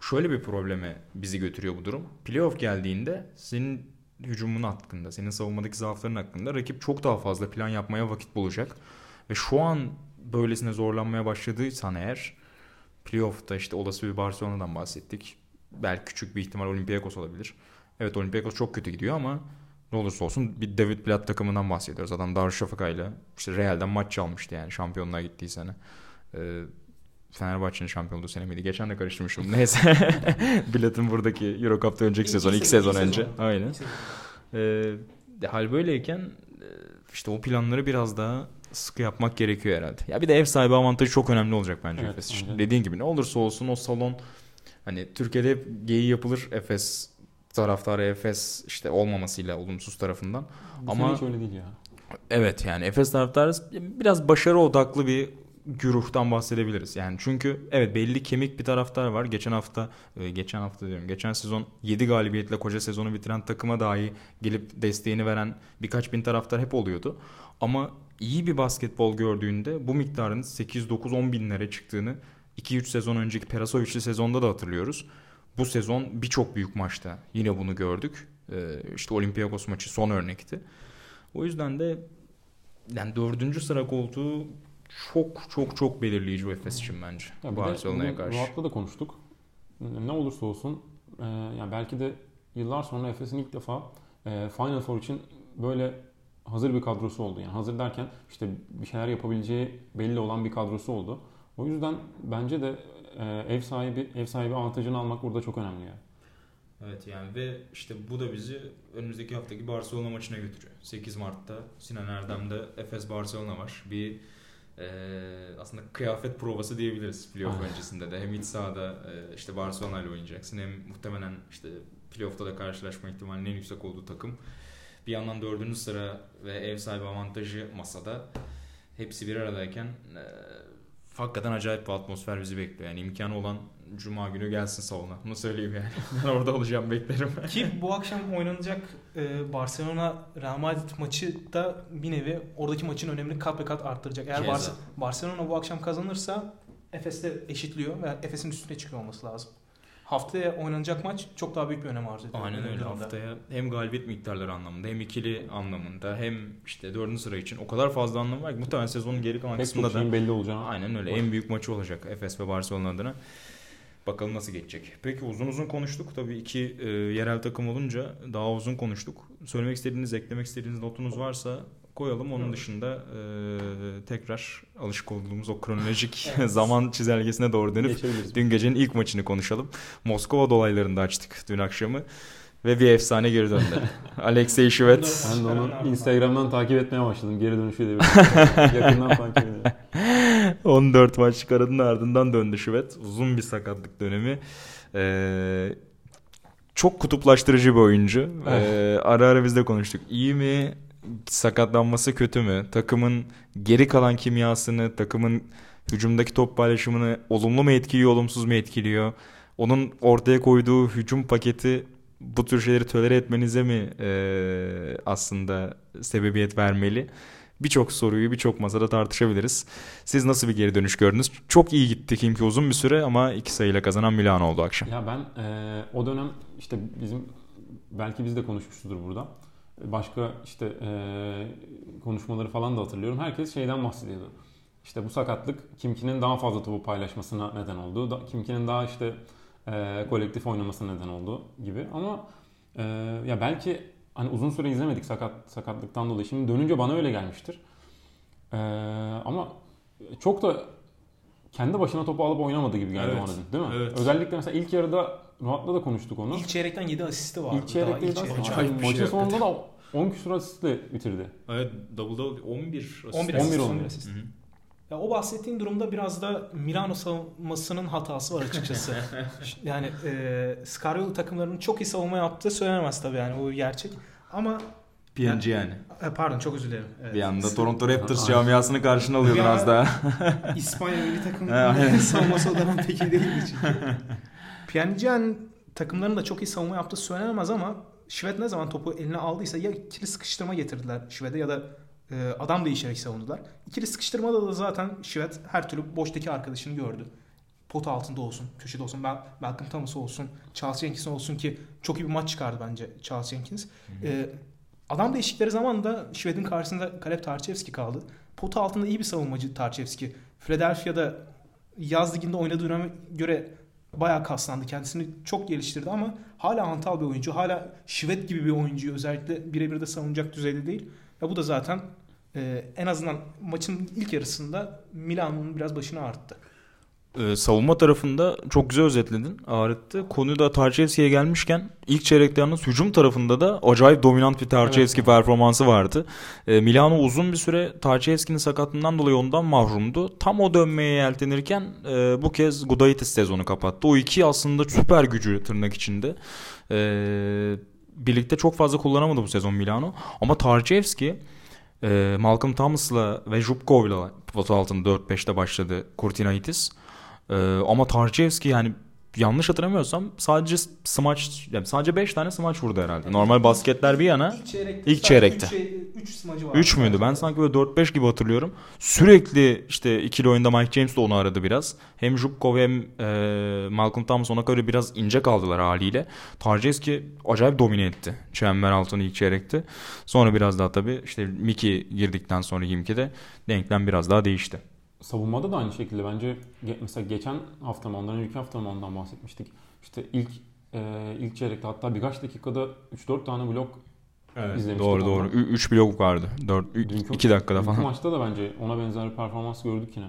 şöyle bir probleme bizi götürüyor bu durum. Playoff geldiğinde senin hücumun hakkında, senin savunmadaki zaafların hakkında rakip çok daha fazla plan yapmaya vakit bulacak. Ve şu an böylesine zorlanmaya başladıysan eğer playoff'ta işte olası bir Barcelona'dan bahsettik. Belki küçük bir ihtimal Olympiakos olabilir. Evet Olympiakos çok kötü gidiyor ama ne olursa olsun bir David Blatt takımından bahsediyoruz. Adam Darüşşafaka ile işte Real'den maç çalmıştı yani şampiyonluğa gittiği sene. Ee, Fenerbahçe'nin şampiyon olduğu sene miydi? Geçen de karıştırmışım. (laughs) Neyse. (laughs) Blatt'ın buradaki Euro Cup'ta önceki sezon, iki sezon önce. Aynen. Ee, hal böyleyken e, işte o planları biraz daha sıkı yapmak gerekiyor herhalde. Ya bir de ev sahibi avantajı çok önemli olacak bence Evet, Efes için. Dediğin gibi ne olursa olsun o salon hani Türkiye'de hep geyiği yapılır Efes taraftarı Efes işte olmamasıyla olumsuz tarafından. Bu Ama- hiç öyle değil ya. Evet yani Efes taraftarı biraz başarı odaklı bir güruhtan bahsedebiliriz. Yani çünkü evet belli kemik bir taraftar var. Geçen hafta e, geçen hafta diyorum. Geçen sezon 7 galibiyetle koca sezonu bitiren takıma dahi gelip desteğini veren birkaç bin taraftar hep oluyordu. Ama iyi bir basketbol gördüğünde bu miktarın 8 9 10 binlere çıktığını 2-3 sezon önceki Perasovic'li sezonda da hatırlıyoruz. Bu sezon birçok büyük maçta yine bunu gördük. Ee, işte Olympiakos maçı son örnekti. O yüzden de yani dördüncü sıra koltuğu çok çok çok belirleyici o Efes için bence. Ya Barcelona'ya karşı. Rahat'la da konuştuk. Ne olursa olsun e, yani belki de yıllar sonra Efes'in ilk defa e, Final Four için böyle hazır bir kadrosu oldu. Yani hazır derken işte bir şeyler yapabileceği belli olan bir kadrosu oldu. O yüzden bence de ev sahibi ev sahibi avantajını almak burada çok önemli yani. Evet yani ve işte bu da bizi önümüzdeki haftaki Barcelona maçına götürüyor. 8 Mart'ta Sinan Erdem'de Efes Barcelona var. Bir e, aslında kıyafet provası diyebiliriz playoff Ah. öncesinde de. Hem iç sahada e, işte Barcelona ile oynayacaksın hem muhtemelen işte playoff'ta da karşılaşma ihtimalinin en yüksek olduğu takım. Bir yandan dördüncü sıra ve ev sahibi avantajı masada. Hepsi bir aradayken e, hakikaten acayip bir atmosfer bizi bekliyor. Yani imkanı olan Cuma günü gelsin salona. Bunu söyleyeyim yani. (laughs) ben orada olacağım beklerim. (laughs) Ki bu akşam oynanacak e, Barcelona Real Madrid maçı da bir nevi oradaki maçın önemini kat be kat arttıracak. Eğer. Barce- Barcelona bu akşam kazanırsa Efes'te eşitliyor ve Efes'in üstüne çıkıyor olması lazım. Haftaya oynanacak maç çok daha büyük bir önem arz ediyor. Aynen öyle haftaya hem galibiyet miktarları anlamında hem ikili anlamında hem işte dördüncü sıra için o kadar fazla anlamı var ki muhtemelen sezonun geri kalan Pek kısmında da belli olacağını. aynen öyle var. en büyük maçı olacak Efes ve Barcelona adına. Bakalım nasıl geçecek. Peki uzun uzun konuştuk. Tabii iki e, yerel takım olunca daha uzun konuştuk. Söylemek istediğiniz, eklemek istediğiniz notunuz varsa koyalım. Onun dışında e, tekrar alışık olduğumuz o kronolojik (laughs) (laughs) zaman çizelgesine doğru dönüp dün gecenin ilk maçını konuşalım. Moskova dolaylarında açtık dün akşamı. Ve bir efsane geri döndü. (laughs) Alexey Şivet. Ben de onu Instagram'dan takip etmeye başladım. Geri dönüşü de yakından takip ediyorum. 14 maç çıkarının ardından döndü Şivet. Uzun bir sakatlık dönemi. Ee, çok kutuplaştırıcı bir oyuncu. Ee, ara ara biz de konuştuk. İyi mi? Sakatlanması kötü mü? Takımın geri kalan kimyasını, takımın hücumdaki top paylaşımını olumlu mu etkiliyor, olumsuz mu etkiliyor? Onun ortaya koyduğu hücum paketi bu tür şeyleri tölere etmenize mi e, aslında sebebiyet vermeli? Birçok soruyu birçok masada tartışabiliriz. Siz nasıl bir geri dönüş gördünüz? Çok iyi gitti Kimki uzun bir süre ama iki sayıyla kazanan Milano oldu akşam. Ya ben e, o dönem işte bizim belki biz de konuşmuşuzdur burada. Başka işte e, konuşmaları falan da hatırlıyorum. Herkes şeyden bahsediyordu. İşte bu sakatlık Kimki'nin daha fazla topu paylaşmasına neden oldu. Kimki'nin daha işte e, kolektif oynamasına neden oldu gibi. Ama e, ya belki hani uzun süre izlemedik sakat sakatlıktan dolayı. Şimdi dönünce bana öyle gelmiştir. E, ama çok da kendi başına topu alıp oynamadı gibi geldi evet. bana değil mi? Evet. Özellikle mesela ilk yarıda Ruat'la da konuştuk onu. İlk çeyrekten 7 asisti vardı. İlk çeyrekte 7 asist. Maçın şey sonunda da 10 küsur asistle bitirdi. Evet double double 11 asist. 11 asist. 11 asist. Ya o bahsettiğin durumda biraz da Milano savunmasının hatası var açıkçası. (laughs) yani e, Scariolo takımlarının çok iyi savunma yaptığı söylenemez tabii yani o gerçek. Ama PNG yani. yani. Pardon çok özür dilerim. Evet. Bir anda Toronto Raptors camiasını karşına alıyordun az daha. İspanya milli takımının (laughs) savunması o dönem pek iyi değildi çünkü. (laughs) PNG takımların da çok iyi savunma yaptığı söylenemez ama Şved ne zaman topu eline aldıysa ya ikili sıkıştırma getirdiler Şved'e ya da e, adam değişerek savundular. İkili sıkıştırmada da zaten Şivet her türlü boştaki arkadaşını gördü. Pot altında olsun, köşede olsun, Malcolm Thomas olsun, Charles Jenkins olsun ki çok iyi bir maç çıkardı bence Charles Jenkins. E, adam değişikleri zaman da Şivet'in karşısında Kaleb Tarçevski kaldı. Pot altında iyi bir savunmacı Tarçevski. Philadelphia'da yaz liginde oynadığı döneme göre bayağı kaslandı. Kendisini çok geliştirdi ama hala hantal bir oyuncu. Hala Şivet gibi bir oyuncuyu özellikle birebir de savunacak düzeyde değil. Ya bu da zaten e, en azından maçın ilk yarısında Milan'ın biraz başını ağrıttı. Ee, savunma tarafında çok güzel özetledin. Ağrıttı. Konu da Tarçevski'ye gelmişken ilk çeyrekte yalnız hücum tarafında da acayip dominant bir Tarçevski evet. performansı vardı. Ee, Milano uzun bir süre Tarçevski'nin sakatlığından dolayı ondan mahrumdu. Tam o dönmeye yeltenirken e, bu kez Gudaitis sezonu kapattı. O iki aslında süper gücü tırnak içinde. Eee birlikte çok fazla kullanamadı bu sezon Milano. Ama Tarjevski e, Malcolm Thomas'la ve Zubkov'la pot altında 4-5'te başladı Kurtinaitis. E, ama Tarjevski yani yanlış hatırlamıyorsam sadece smaç yani sadece 5 tane smaç vurdu herhalde. Normal basketler bir yana ilk çeyrekte. İlk çeyrekte. 3 smacı var. 3 müydü? Ben sanki böyle 4-5 gibi hatırlıyorum. Sürekli işte ikili oyunda Mike James de onu aradı biraz. Hem Zubkov hem e, Malcolm Thomas ona göre biraz ince kaldılar haliyle. Tarjeski acayip domine etti. Çember altını ilk çeyrekte. Sonra biraz daha tabii işte Miki girdikten sonra Yimki'de denklem biraz daha değişti savunmada da aynı şekilde bence mesela geçen hafta mı ondan önceki hafta mı ondan bahsetmiştik. İşte ilk e, ilk çeyrekte hatta birkaç dakikada 3-4 tane blok evet, izlemiştik. Doğru doğru. 3 blok vardı. 4 2 dakikada falan. maçta da bence ona benzer bir performans gördük yine.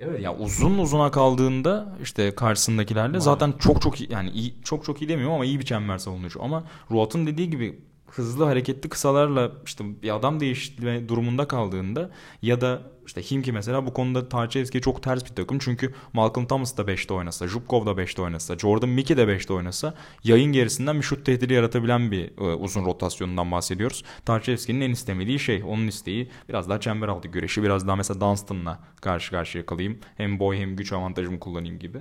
Evet ya uzun uzuna kaldığında işte karşısındakilerle Var. zaten çok çok iyi yani iyi, çok çok iyi demiyorum ama iyi bir çember savunucu. Ama Ruat'ın dediği gibi hızlı hareketli kısalarla işte bir adam değiştirme durumunda kaldığında ya da işte Himki mesela bu konuda Tarçevski çok ters bir takım. Çünkü Malcolm Thomas da 5'te oynasa, Zubkov da 5'te oynasa, Jordan Mickey de 5'te oynasa yayın gerisinden bir şut tehdidi yaratabilen bir e, uzun rotasyonundan bahsediyoruz. Tarçevski'nin en istemediği şey. Onun isteği biraz daha çember altı güreşi, biraz daha mesela Dunstan'la karşı karşıya kalayım. Hem boy hem güç avantajımı kullanayım gibi.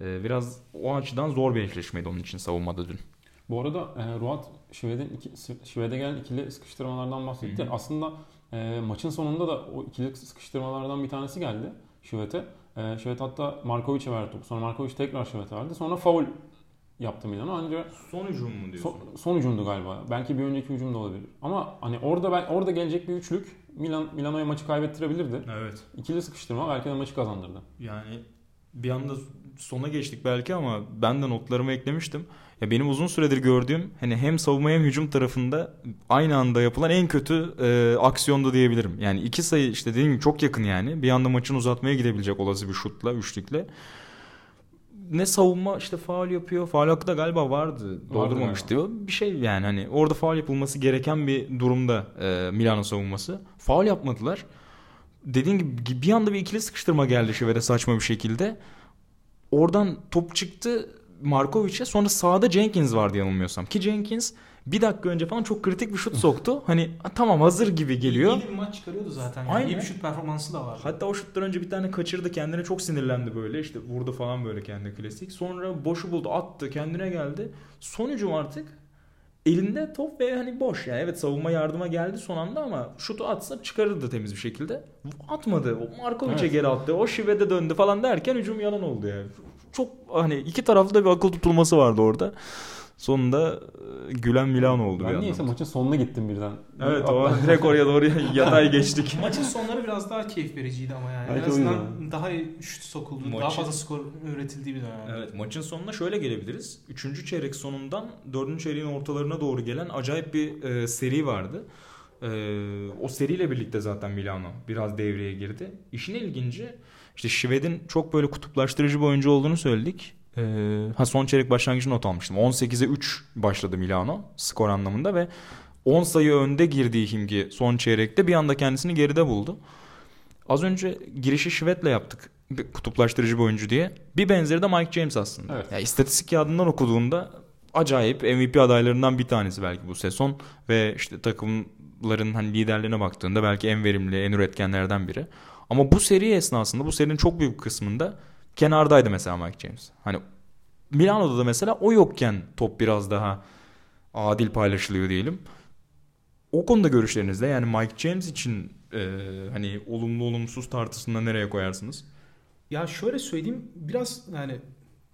E, biraz o açıdan zor bir eşleşmeydi onun için savunmada dün. Bu arada e, Ruat Şive'den iki, Şive'de gelen ikili sıkıştırmalardan bahsetti. Hı-hı. Aslında e, maçın sonunda da o ikili sıkıştırmalardan bir tanesi geldi Şivet'e. E, Şivet hatta Markovic'e verdi topu. Sonra Markovic tekrar Şivet'e verdi. Sonra faul yaptı Milano. Ancak son hücum mu diyorsun? Son, son hücumdu galiba. Belki bir önceki hücum da olabilir. Ama hani orada ben orada gelecek bir üçlük Milan Milano'ya maçı kaybettirebilirdi. Evet. İkili sıkıştırma belki de maçı kazandırdı. Yani bir anda sona geçtik belki ama ben de notlarımı eklemiştim. Ya benim uzun süredir gördüğüm hani hem savunma hem hücum tarafında aynı anda yapılan en kötü e, aksiyonda diyebilirim. Yani iki sayı işte dediğim gibi çok yakın yani. Bir anda maçın uzatmaya gidebilecek olası bir şutla, üçlükle. Ne savunma işte faal yapıyor. Faal hakkı da galiba vardı. Doldurmamış diyor. Bir şey yani hani orada faal yapılması gereken bir durumda e, Milano savunması. Faal yapmadılar. Dediğim gibi bir anda bir ikili sıkıştırma geldi Şive'de saçma bir şekilde. Oradan top çıktı Markovic'e sonra sağda Jenkins vardı yanılmıyorsam. Ki Jenkins bir dakika önce falan çok kritik bir şut soktu. Hani tamam hazır gibi geliyor. İyi bir maç çıkarıyordu zaten. Yani. Aynen. İyi bir şut performansı da var. Hatta o şuttan önce bir tane kaçırdı. Kendine çok sinirlendi böyle. İşte vurdu falan böyle kendi klasik. Sonra boşu buldu attı kendine geldi. Son hücum artık elinde top ve hani boş yani. Evet savunma yardıma geldi son anda ama şutu atsa çıkarırdı temiz bir şekilde. Atmadı. Markovic'e evet. geri attı. O Şive'de döndü falan derken hücum yalan oldu yani. Çok hani iki tarafta bir akıl tutulması vardı orada. Sonunda e, gülen Milan oldu ben bir niyeyse maçın sonuna gittim birden. Evet o direkt oraya doğru (laughs) yatay geçtik. (laughs) maçın sonları biraz daha keyif vericiydi ama yani. Belki en azından daha şut sokuldu. Maçın... Daha fazla skor üretildiği bir dönem. Evet maçın sonuna şöyle gelebiliriz. Üçüncü çeyrek sonundan dördüncü çeyreğin ortalarına doğru gelen acayip bir e, seri vardı. E, o seriyle birlikte zaten Milano biraz devreye girdi. İşin ilginci işte Şved'in çok böyle kutuplaştırıcı bir oyuncu olduğunu söyledik. Ee, ha son çeyrek başlangıcı not almıştım. 18'e 3 başladı Milano skor anlamında ve 10 sayı önde girdiği Himgi son çeyrekte bir anda kendisini geride buldu. Az önce girişi Şved'le yaptık kutuplaştırıcı bir oyuncu diye. Bir benzeri de Mike James aslında. Evet. Yani istatistik kağıdından okuduğunda acayip MVP adaylarından bir tanesi belki bu sezon ve işte takımların hani liderlerine baktığında belki en verimli, en üretkenlerden biri. Ama bu seri esnasında bu serinin çok büyük kısmında kenardaydı mesela Mike James. Hani Milano'da da mesela o yokken top biraz daha adil paylaşılıyor diyelim. O konuda görüşlerinizde yani Mike James için e, hani olumlu olumsuz tartısında nereye koyarsınız? Ya şöyle söyleyeyim biraz yani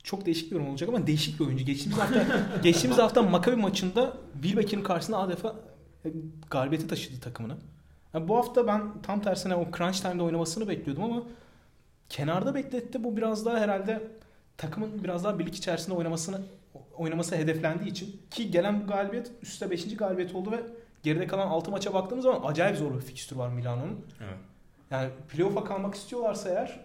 çok değişik bir yorum olacak ama değişik bir oyuncu. Geçtiğimiz hafta (laughs) geçtiğimiz hafta Maccabi maçında Wilbeck'in karşısında adeta e, galibiyeti taşıdı takımını. Yani bu hafta ben tam tersine o crunch time'da oynamasını bekliyordum ama kenarda bekletti. Bu biraz daha herhalde takımın biraz daha birlik içerisinde oynamasını oynaması hedeflendiği için ki gelen bu galibiyet üstte 5. galibiyet oldu ve geride kalan 6 maça baktığımız zaman acayip zor bir fikstür var Milano'nun. Evet. Yani playoff'a kalmak istiyorlarsa eğer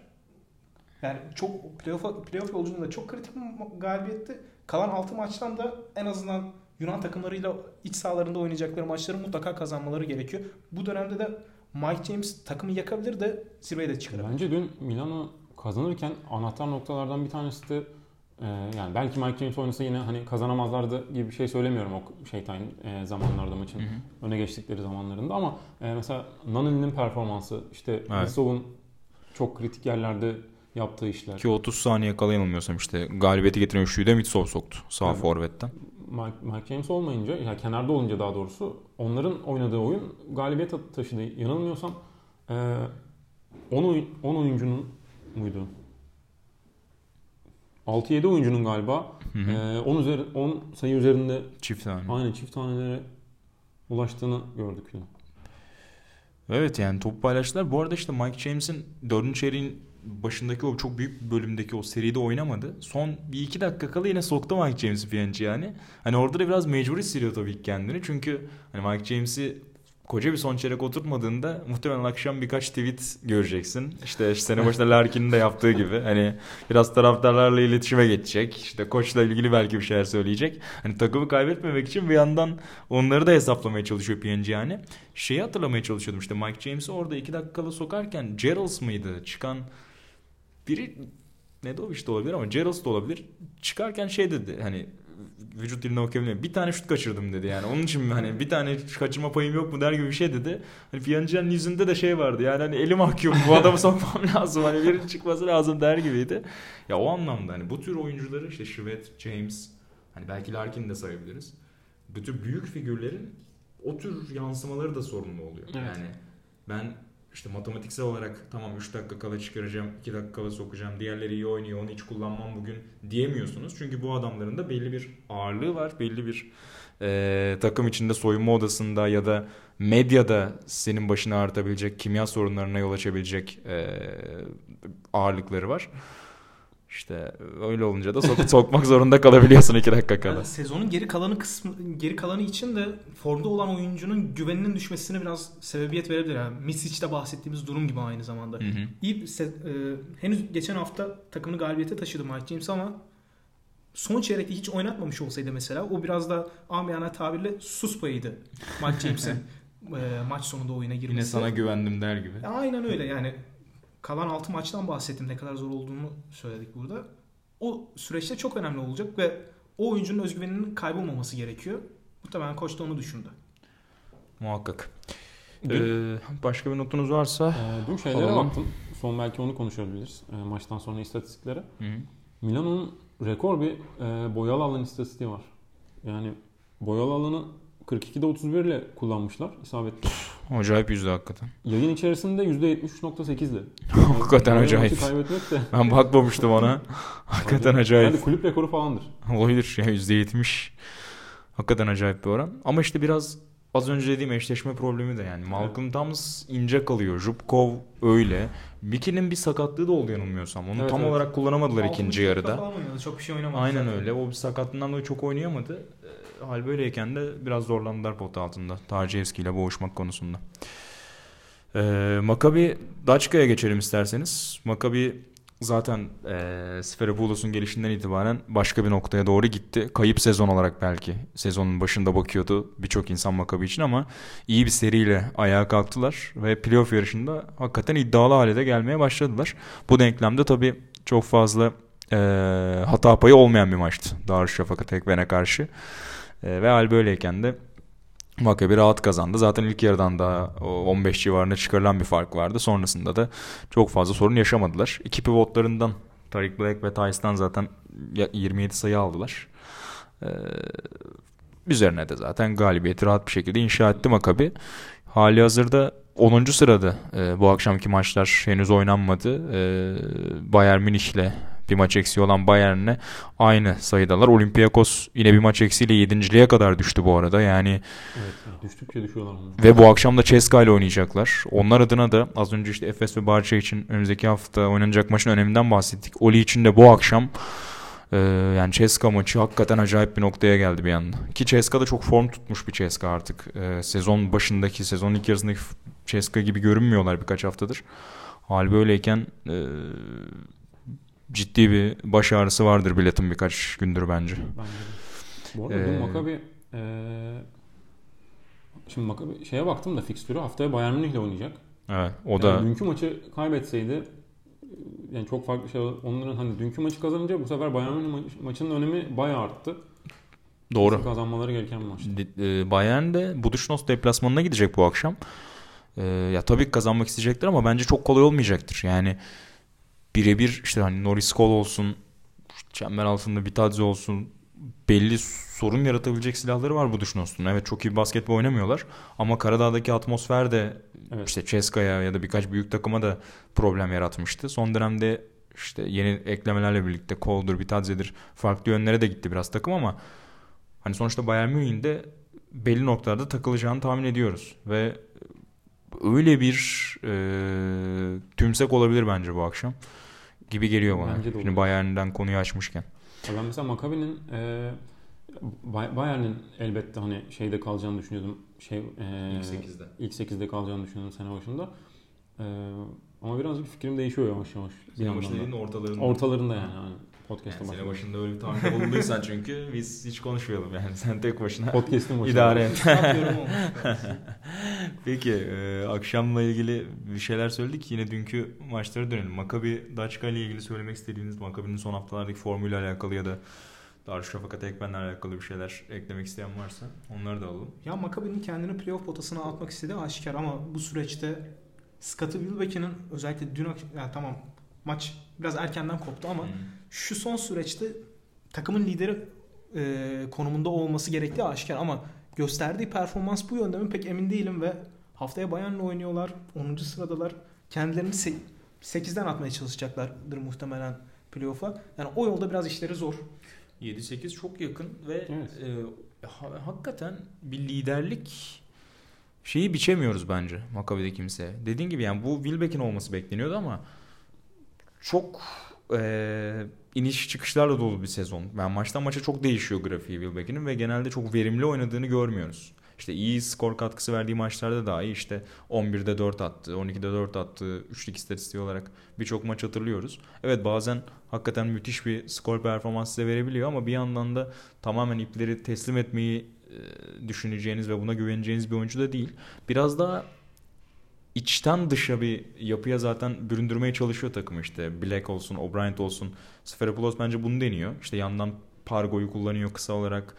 yani çok playoff, playoff yolculuğunda çok kritik bir galibiyetti. Kalan 6 maçtan da en azından Yunan takımlarıyla iç sahalarında oynayacakları maçları mutlaka kazanmaları gerekiyor. Bu dönemde de Mike James takımı yakabilir de zirveye de çıkarabilir. Bence dün Milano kazanırken anahtar noktalardan bir tanesi de e, yani belki Mike James oynasa yine hani kazanamazlardı gibi bir şey söylemiyorum o şeytan e, zamanlarda maçın hı hı. öne geçtikleri zamanlarında ama e, mesela Naneli'nin performansı işte evet. çok kritik yerlerde yaptığı işler. Ki 30 saniye kala yanılmıyorsam işte galibiyeti getiren üçlüyü de Mitsov soktu sağ evet. forvetten. Mike, Mike James olmayınca, yani kenarda olunca daha doğrusu onların oynadığı oyun galibiyet taşıdı. Yanılmıyorsam 10 e, 10 oyuncunun muydu? 6-7 oyuncunun galiba hı hı. E, 10 üzeri 10 sayı üzerinde çift tane. Aynen çift tanelere ulaştığını gördük yine. Evet yani top paylaştılar. Bu arada işte Mike James'in 4. çeyreğin başındaki o çok büyük bölümdeki o seride oynamadı. Son bir iki dakika kala yine soktu Mike James'i PNG yani. Hani orada da biraz mecbur hissediyor tabii ki kendini. Çünkü hani Mike James'i koca bir son çeyrek oturtmadığında muhtemelen akşam birkaç tweet göreceksin. İşte, işte sene başında (laughs) Larkin'in de yaptığı gibi. Hani biraz taraftarlarla iletişime geçecek. İşte koçla ilgili belki bir şeyler söyleyecek. Hani takımı kaybetmemek için bir yandan onları da hesaplamaya çalışıyor PNG yani. Şeyi hatırlamaya çalışıyordum işte Mike James'i orada iki dakikada sokarken Geralds mıydı? Çıkan biri ne de olabilir ama Gerald da olabilir. Çıkarken şey dedi hani vücut diline okuyabiliyor. Bir tane şut kaçırdım dedi yani. Onun için hani bir tane kaçırma payım yok mu der gibi bir şey dedi. Hani Fiyancı'nın yüzünde de şey vardı yani hani elim mahkum bu adamı (laughs) sokmam lazım hani birinin çıkması lazım der gibiydi. Ya o anlamda hani bu tür oyuncuları işte Şivet, James hani belki Larkin de sayabiliriz. Bütün büyük figürlerin o tür yansımaları da sorunlu oluyor. Evet. Yani ben işte matematiksel olarak tamam 3 dakika kala çıkaracağım, 2 dakika kala sokacağım, diğerleri iyi oynuyor, onu hiç kullanmam bugün diyemiyorsunuz. Çünkü bu adamların da belli bir ağırlığı var, belli bir e, takım içinde soyunma odasında ya da medyada senin başına artabilecek, kimya sorunlarına yol açabilecek e, ağırlıkları var. İşte öyle olunca da sok sokmak zorunda kalabiliyorsun iki dakika kala. Yani sezonun geri kalanı kısmı geri kalanı için de formda olan oyuncunun güveninin düşmesine biraz sebebiyet verebilir. Yani Misic'te bahsettiğimiz durum gibi aynı zamanda. Hı hı. İyi e, henüz geçen hafta takımını galibiyete taşıdı Mike James ama son çeyrekte hiç oynatmamış olsaydı mesela o biraz da amiyane tabirle sus payıydı Mike James'in (laughs) e, maç sonunda oyuna girmesi. Yine sana güvendim der gibi. Aynen öyle yani kalan 6 maçtan bahsettim ne kadar zor olduğunu söyledik burada. O süreçte çok önemli olacak ve o oyuncunun özgüveninin kaybolmaması gerekiyor. Muhtemelen koç da onu düşündü. Muhakkak. Dün, ee, başka bir notunuz varsa e, Dün şeylere alalım. baktım. Son belki onu konuşabiliriz. E, maçtan sonra istatistiklere. Milano'nun rekor bir e, boyalı alan istatistiği var. Yani boyalı alanı 42'de 31 ile kullanmışlar isabetli. Acayip yüzde hakikaten. Yayın içerisinde %73.8 ile. (laughs) hakikaten yani acayip. Kaybetmek de. Ben bakmamıştım ona. (laughs) hakikaten acayip. Yani kulüp rekoru falandır. Olabilir ya %70. Hakikaten acayip bir oran. Ama işte biraz az önce dediğim eşleşme problemi de yani. Malcolm evet. Thomas ince kalıyor. Jubkov öyle. Miki'nin bir sakatlığı da oldu yanılmıyorsam. Onu evet, tam evet. olarak kullanamadılar Malcolm ikinci yarıda. Çok bir şey oynamadı. Aynen zaten. öyle. O bir sakatlığından dolayı çok oynayamadı. Hal böyleyken de biraz zorlandılar pot altında. Taciyevski ile boğuşmak konusunda. Ee, Makabi Daçka'ya geçelim isterseniz. Makabi zaten e, Sferapoulos'un gelişinden itibaren başka bir noktaya doğru gitti. Kayıp sezon olarak belki sezonun başında bakıyordu birçok insan Makabi için ama iyi bir seriyle ayağa kalktılar ve playoff yarışında hakikaten iddialı hale de gelmeye başladılar. Bu denklemde tabii çok fazla e, hata payı olmayan bir maçtı Darüşşafaka Tekven'e karşı. E, ve hal böyleyken de Maccabi rahat kazandı. Zaten ilk yarıdan da 15 civarında çıkarılan bir fark vardı. Sonrasında da çok fazla sorun yaşamadılar. İki pivotlarından Tariq Black ve Tyson zaten 27 sayı aldılar. Ee, üzerine de zaten galibiyeti rahat bir şekilde inşa etti Maccabi. Hali hazırda 10. sırada e, bu akşamki maçlar henüz oynanmadı. E, Bayern Münih'le bir maç eksiği olan Bayern'le aynı sayıdalar. Olympiakos yine bir maç eksiğiyle 7.liğe kadar düştü bu arada. Yani evet, düştükçe düşüyorlar. Ve bu akşam da Ceska ile oynayacaklar. Onlar adına da az önce işte Efes ve Barça için önümüzdeki hafta oynanacak maçın öneminden bahsettik. Oli için de bu akşam ee, yani Ceska maçı hakikaten acayip bir noktaya geldi bir anda. Ki Ceska da çok form tutmuş bir Ceska artık. Ee, sezon başındaki, sezon ilk yarısındaki Ceska gibi görünmüyorlar birkaç haftadır. Hal böyleyken e, ciddi bir baş ağrısı vardır biletin birkaç gündür bence. Bence Bu arada ee, Makabi e, şimdi Makabi şeye baktım da fikstürü haftaya Bayern Münih'le oynayacak. Evet o da. Yani dünkü maçı kaybetseydi yani çok farklı şey onların hani dünkü maçı kazanınca bu sefer Bayern Münih maçının önemi bayağı arttı. Doğru. Kesin kazanmaları gereken maçtı. E, Bayern de Budućnost deplasmanına gidecek bu akşam. Ee, ya tabii kazanmak isteyecektir ama bence çok kolay olmayacaktır. Yani birebir işte hani Norris Cole olsun, çember altında Bitadze olsun belli sorun yaratabilecek silahları var bu Duşnos'un. Evet çok iyi basketbol oynamıyorlar ama Karadağ'daki atmosfer de evet. işte Ceska'ya ya da birkaç büyük takıma da problem yaratmıştı. Son dönemde işte yeni eklemelerle birlikte Cole'dur, Bitadze'dir farklı yönlere de gitti biraz takım ama hani sonuçta Bayern Münih'in de belli noktalarda takılacağını tahmin ediyoruz ve öyle bir e, tümsek olabilir bence bu akşam gibi geliyor bana. Bence Şimdi Bayern'den konuyu açmışken. Ben mesela Maccabi'nin e, Bayern'in elbette hani şeyde kalacağını düşünüyordum. Şey e, ilk 8'de. İlk 8'de kalacağını düşünüyordum sene başında. E, ama birazcık fikrim değişiyor yavaş yavaş. Sene başında ortalarında. Ortalarında yani. yani podcast'a yani Sene başında öyle bir tahminde bulunduysan çünkü biz hiç konuşmayalım yani. (laughs) Sen tek başına Podcast'ın başında. idare et. (laughs) (laughs) Peki e, akşamla ilgili bir şeyler söyledik. Yine dünkü maçlara dönelim. Maccabi Daçka ile ilgili söylemek istediğiniz Maccabi'nin son haftalardaki formülle alakalı ya da Darüşşafaka Tekmen'le alakalı bir şeyler eklemek isteyen varsa onları da alalım. Ya Maccabi'nin kendini playoff potasına atmak istediği aşikar ama bu süreçte Scottie Wilbeck'in özellikle dün ya tamam maç biraz erkenden koptu ama hmm. şu son süreçte takımın lideri e, konumunda olması gerektiği aşikar ama gösterdiği performans bu yönde mi pek emin değilim ve haftaya Bayern'le oynuyorlar. 10. sıradalar. Kendilerini 8'den atmaya çalışacaklardır muhtemelen playoff'a. Yani o yolda biraz işleri zor. 7-8 çok yakın ve evet. e, ha, hakikaten bir liderlik şeyi biçemiyoruz bence Maccabi'de kimse. Dediğin gibi yani bu Wilbeck'in olması bekleniyordu ama çok e, iniş çıkışlarla dolu bir sezon. Yani maçtan maça çok değişiyor grafiği Wilbeck'in ve genelde çok verimli oynadığını görmüyoruz. İşte iyi skor katkısı verdiği maçlarda dahi işte 11'de 4 attı, 12'de 4 attı, üçlük istatistiği olarak birçok maç hatırlıyoruz. Evet bazen hakikaten müthiş bir skor performansı size verebiliyor ama bir yandan da tamamen ipleri teslim etmeyi düşüneceğiniz ve buna güveneceğiniz bir oyuncu da değil. Biraz daha içten dışa bir yapıya zaten büründürmeye çalışıyor takım işte. Black olsun, O'Brien olsun. Sferopoulos bence bunu deniyor. İşte yandan Pargo'yu kullanıyor kısa olarak.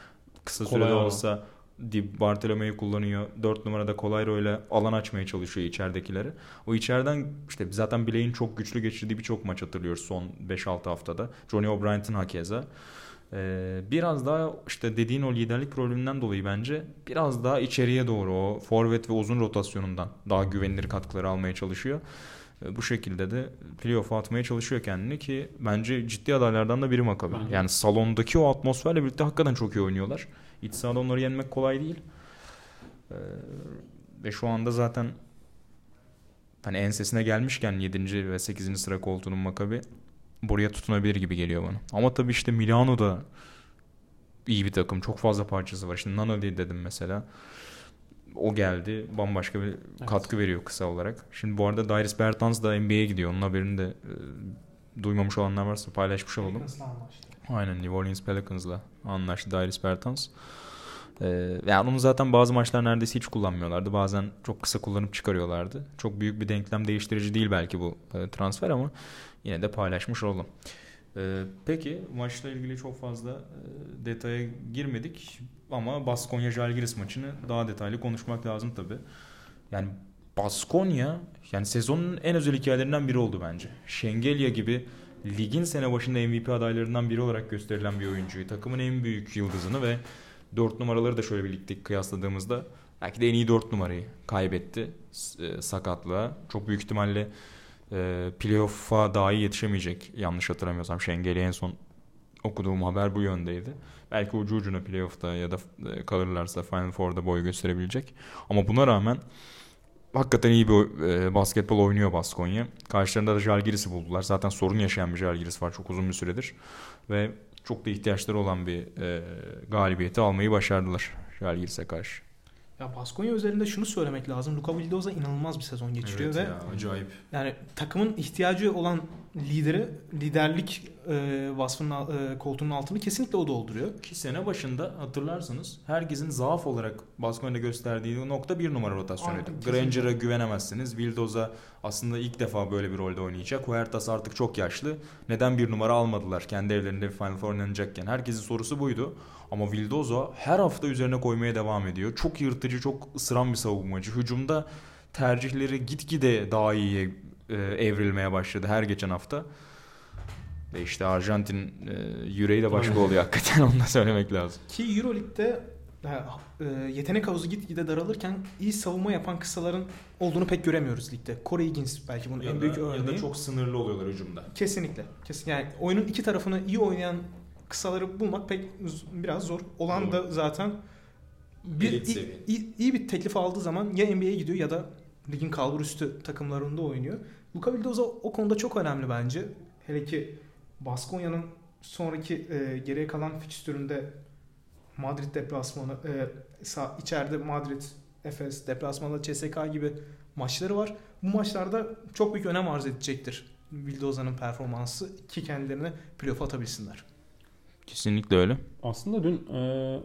Kısa Kolay sürede olsa Di Bartolomeo'yu kullanıyor. 4 numarada Kolayro ile alan açmaya çalışıyor içeridekileri. O içeriden işte zaten Blake'in çok güçlü geçirdiği birçok maç hatırlıyoruz son 5-6 haftada. Johnny O'Brien'in hakeza. Ee, biraz daha işte dediğin o liderlik probleminden dolayı bence biraz daha içeriye doğru o forvet ve uzun rotasyonundan daha güvenilir katkıları almaya çalışıyor. Ee, bu şekilde de playoff'a atmaya çalışıyor kendini ki bence ciddi adaylardan da biri Makabi. Yani salondaki o atmosferle birlikte hakikaten çok iyi oynuyorlar. İç sahada onları yenmek kolay değil. Ee, ve şu anda zaten hani ensesine gelmişken 7. ve 8. sıra koltuğunun Makabi buraya tutunabilir gibi geliyor bana. Ama tabii işte Milano da iyi bir takım. Çok fazla parçası var. Şimdi Nanoli dedim mesela. O geldi. Bambaşka bir evet. katkı veriyor kısa olarak. Şimdi bu arada Dairis Bertans da NBA'ye gidiyor. Onun haberini de e, duymamış olanlar varsa paylaşmış olalım. Aynen New Orleans Pelicans'la anlaştı Dairis Bertans. Ee, yani onu zaten bazı maçlar neredeyse hiç kullanmıyorlardı. Bazen çok kısa kullanıp çıkarıyorlardı. Çok büyük bir denklem değiştirici değil belki bu e, transfer ama yine de paylaşmış olalım. Ee, peki maçla ilgili çok fazla e, detaya girmedik ama Baskonya Jalgiris maçını daha detaylı konuşmak lazım tabi. Yani Baskonya yani sezonun en özel hikayelerinden biri oldu bence. Şengelya gibi ligin sene başında MVP adaylarından biri olarak gösterilen bir oyuncuyu, takımın en büyük yıldızını ve 4 numaraları da şöyle bir ligde kıyasladığımızda belki de en iyi 4 numarayı kaybetti e, sakatlığa. Çok büyük ihtimalle e, playoff'a dahi yetişemeyecek yanlış hatırlamıyorsam. Şengeli en son okuduğum haber bu yöndeydi. Belki ucu ucuna playoff'ta ya da e, kalırlarsa Final Four'da boy gösterebilecek. Ama buna rağmen hakikaten iyi bir e, basketbol oynuyor Baskonya. Karşılarında da Jalgiris'i buldular. Zaten sorun yaşayan bir Jalgiris var çok uzun bir süredir. Ve çok da ihtiyaçları olan bir e, galibiyeti almayı başardılar Jalgiris'e karşı. Ya Baskonya üzerinde şunu söylemek lazım. Luka Vildoza inanılmaz bir sezon geçiriyor evet ve ya, acayip. Yani takımın ihtiyacı olan lideri liderlik e, vasfının e, koltuğunun altını kesinlikle o dolduruyor. Ki sene başında hatırlarsanız herkesin zaaf olarak Baskonya'da gösterdiği nokta bir numara rotasyonuydu. Granger'a güvenemezsiniz. Vildoza aslında ilk defa böyle bir rolde oynayacak. Huertas artık çok yaşlı. Neden bir numara almadılar kendi evlerinde Final Four oynanacakken? Herkesin sorusu buydu. Ama Vildoza her hafta üzerine koymaya devam ediyor. Çok yırtıcı, çok ısıran bir savunmacı. Hücumda tercihleri gitgide daha iyiye e, evrilmeye başladı her geçen hafta. Ve işte Arjantin e, yüreği de başka oluyor hakikaten (laughs) onu da söylemek lazım. Ki Euroleague'de e, yetenek havuzu gitgide daralırken iyi savunma yapan kısaların olduğunu pek göremiyoruz ligde. Corey Higgins belki bunun ya en da, büyük örneği. Ya da çok sınırlı oluyorlar hücumda. Kesinlikle. Kesin yani oyunun iki tarafını iyi oynayan kısaları bulmak pek biraz zor. Olan Doğru. da zaten bir iyi, iyi, iyi bir teklif aldığı zaman ya NBA'ye gidiyor ya da ligin kalbur üstü takımlarında oynuyor. Luka Vildoza o konuda çok önemli bence. Hele ki Baskonya'nın sonraki e, geriye kalan fikstüründe Madrid deplasmanı e, sağ, içeride Madrid, Efes, deplasmanda CSK gibi maçları var. Bu maçlarda çok büyük önem arz edecektir Vildoza'nın performansı ki kendilerine playoff atabilsinler. Kesinlikle öyle. Aslında dün e,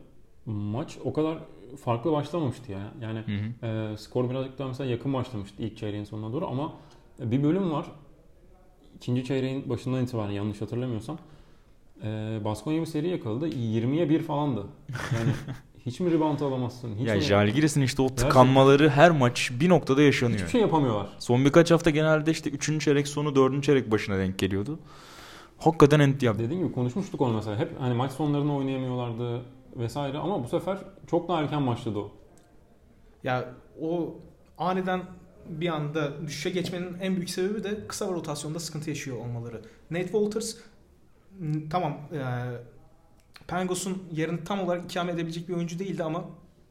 maç o kadar farklı başlamamıştı ya. Yani hı hı. E, skor birazcık daha mesela yakın başlamıştı ilk çeyreğin sonuna doğru ama bir bölüm var. İkinci çeyreğin başından itibaren yanlış hatırlamıyorsam. E, Baskonya bir seri yakaladı. 20'ye 1 falandı. Yani (laughs) hiç mi rebound alamazsın? Hiç ya Jalgiris'in işte o tıkanmaları Gerçekten. her maç bir noktada yaşanıyor. Hiçbir şey yapamıyorlar. Son birkaç hafta genelde işte 3. çeyrek sonu 4. çeyrek başına denk geliyordu. Hakikaten ent ya. Dediğim gibi konuşmuştuk onu mesela. Hep hani maç sonlarını oynayamıyorlardı vesaire ama bu sefer çok daha erken başladı o. Ya o aniden bir anda düşüşe geçmenin en büyük sebebi de kısa rotasyonda sıkıntı yaşıyor olmaları. Nate Walters tamam e, Pangos'un yerini tam olarak ikame edebilecek bir oyuncu değildi ama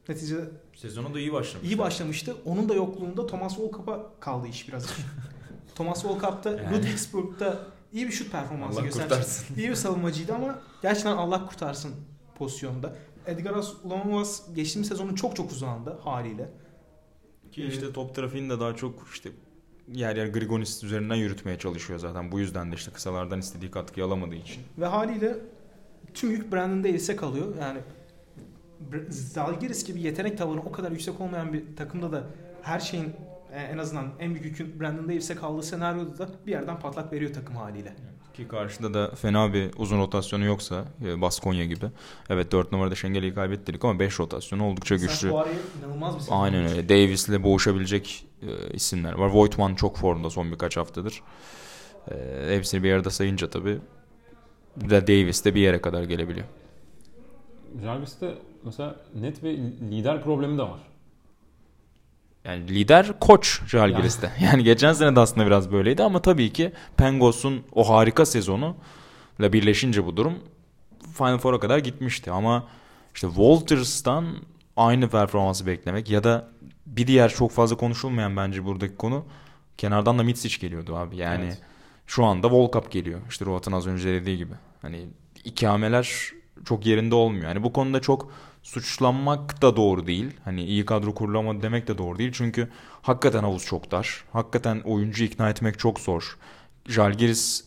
neticede sezonu da iyi başlamıştı. İyi başlamıştı. Onun da yokluğunda Thomas Volkap'a kaldı iş biraz. (laughs) Thomas Volkap da yani. Ludwigsburg'da iyi bir şut performansı Allah gösterdi. kurtarsın. İyi bir savunmacıydı ama gerçekten Allah kurtarsın pozisyonda. Edgaras Ulamovas geçtiğimiz sezonun çok çok uzağında haliyle. Ki işte top trafiğini de daha çok işte yer yer Grigonis üzerinden yürütmeye çalışıyor zaten. Bu yüzden de işte kısalardan istediği katkıyı alamadığı için. Ve haliyle tüm yük Brandon Davis'e kalıyor. Yani Zalgiris gibi yetenek tavanı o kadar yüksek olmayan bir takımda da her şeyin en azından en büyük yükün Brandon Davis'e kaldığı senaryoda da bir yerden patlak veriyor takım haliyle. Ki karşıda da fena bir uzun rotasyonu yoksa e, Baskonya gibi. Evet 4 numarada Şengeli'yi kaybettik ama 5 rotasyonu oldukça güçlü. İnanılmaz bir sezon Aynen öyle. Davis'le boğuşabilecek e, isimler var. Voigtman çok formda son birkaç haftadır. E, hepsini bir arada sayınca tabii de Davis de bir yere kadar gelebiliyor. Jarvis'te mesela net ve lider problemi de var. Yani lider koç Žalgiris'te. (laughs) Yani geçen sene de aslında biraz böyleydi ama tabii ki Pengos'un o harika sezonu ile birleşince bu durum Final Four'a kadar gitmişti ama işte Walters'tan aynı performansı beklemek ya da bir diğer çok fazla konuşulmayan bence buradaki konu kenardan da Mitsic geliyordu abi. Yani Evet. şu anda Volkap geliyor. İşte Ruat'ın az önce dediği gibi. Hani ikameler çok yerinde olmuyor. Yani bu konuda çok suçlanmak da doğru değil. Hani iyi kadro kurulamadı demek de doğru değil. Çünkü hakikaten havuz çok dar. Hakikaten oyuncu ikna etmek çok zor. Jalgiris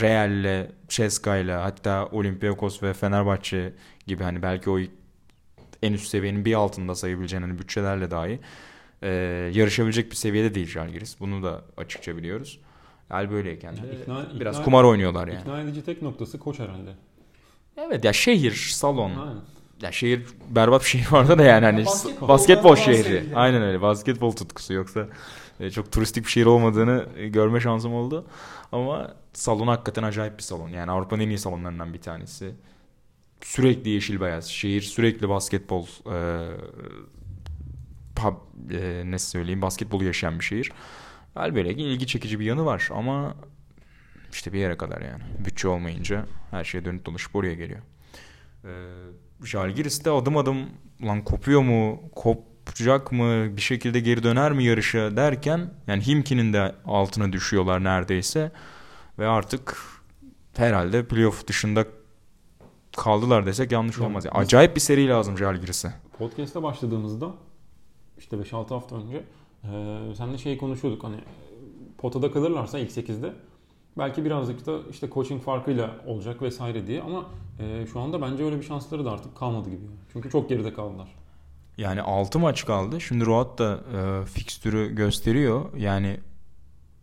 Real'le, Ceska'yla hatta Olympiakos ve Fenerbahçe gibi hani belki o en üst seviyenin bir altında sayabileceğin hani bütçelerle dahi e, yarışabilecek bir seviyede değil Jalgiris. Bunu da açıkça biliyoruz. Hal böyleyken de Yani ikna- biraz ikna- kumar oynuyorlar yani. İkna edici tek noktası koç herhalde. Evet ya şehir, salon. Aynen. Ya şehir berbat bir şehir (laughs) vardı da yani hani Basketbol. basketbol, şehri. sevgili. Aynen öyle. Basketbol tutkusu yoksa e, çok turistik bir şehir olmadığını e, görme şansım oldu. Ama salon hakikaten acayip bir salon. Yani Avrupa'nın en iyi salonlarından bir tanesi. Sürekli yeşil beyaz. Şehir sürekli basketbol e, pub, e, ne söyleyeyim basketbolu yaşayan bir şehir. Elbette ki ilgi çekici bir yanı var ama işte bir yere kadar yani. Bütçe olmayınca her şey dönüp dolaşıp oraya geliyor. Ee, Žalgiris de adım adım lan kopuyor mu, kopacak mı, bir şekilde geri döner mi yarışa derken yani Himki'nin de altına düşüyorlar neredeyse ve artık herhalde playoff dışında kaldılar desek yanlış Ya olmaz. Yani acayip bir seri lazım Žalgiris'e. Podcast'a başladığımızda işte 5-6 hafta önce e, seninle şey konuşuyorduk hani potada kalırlarsa ilk 8'de belki birazcık da işte coaching farkıyla olacak vesaire diye ama e, şu anda bence öyle bir şansları da artık kalmadı gibi. Çünkü çok geride kaldılar. Yani 6 maç kaldı. Şimdi Roat da e, fikstürü gösteriyor. Yani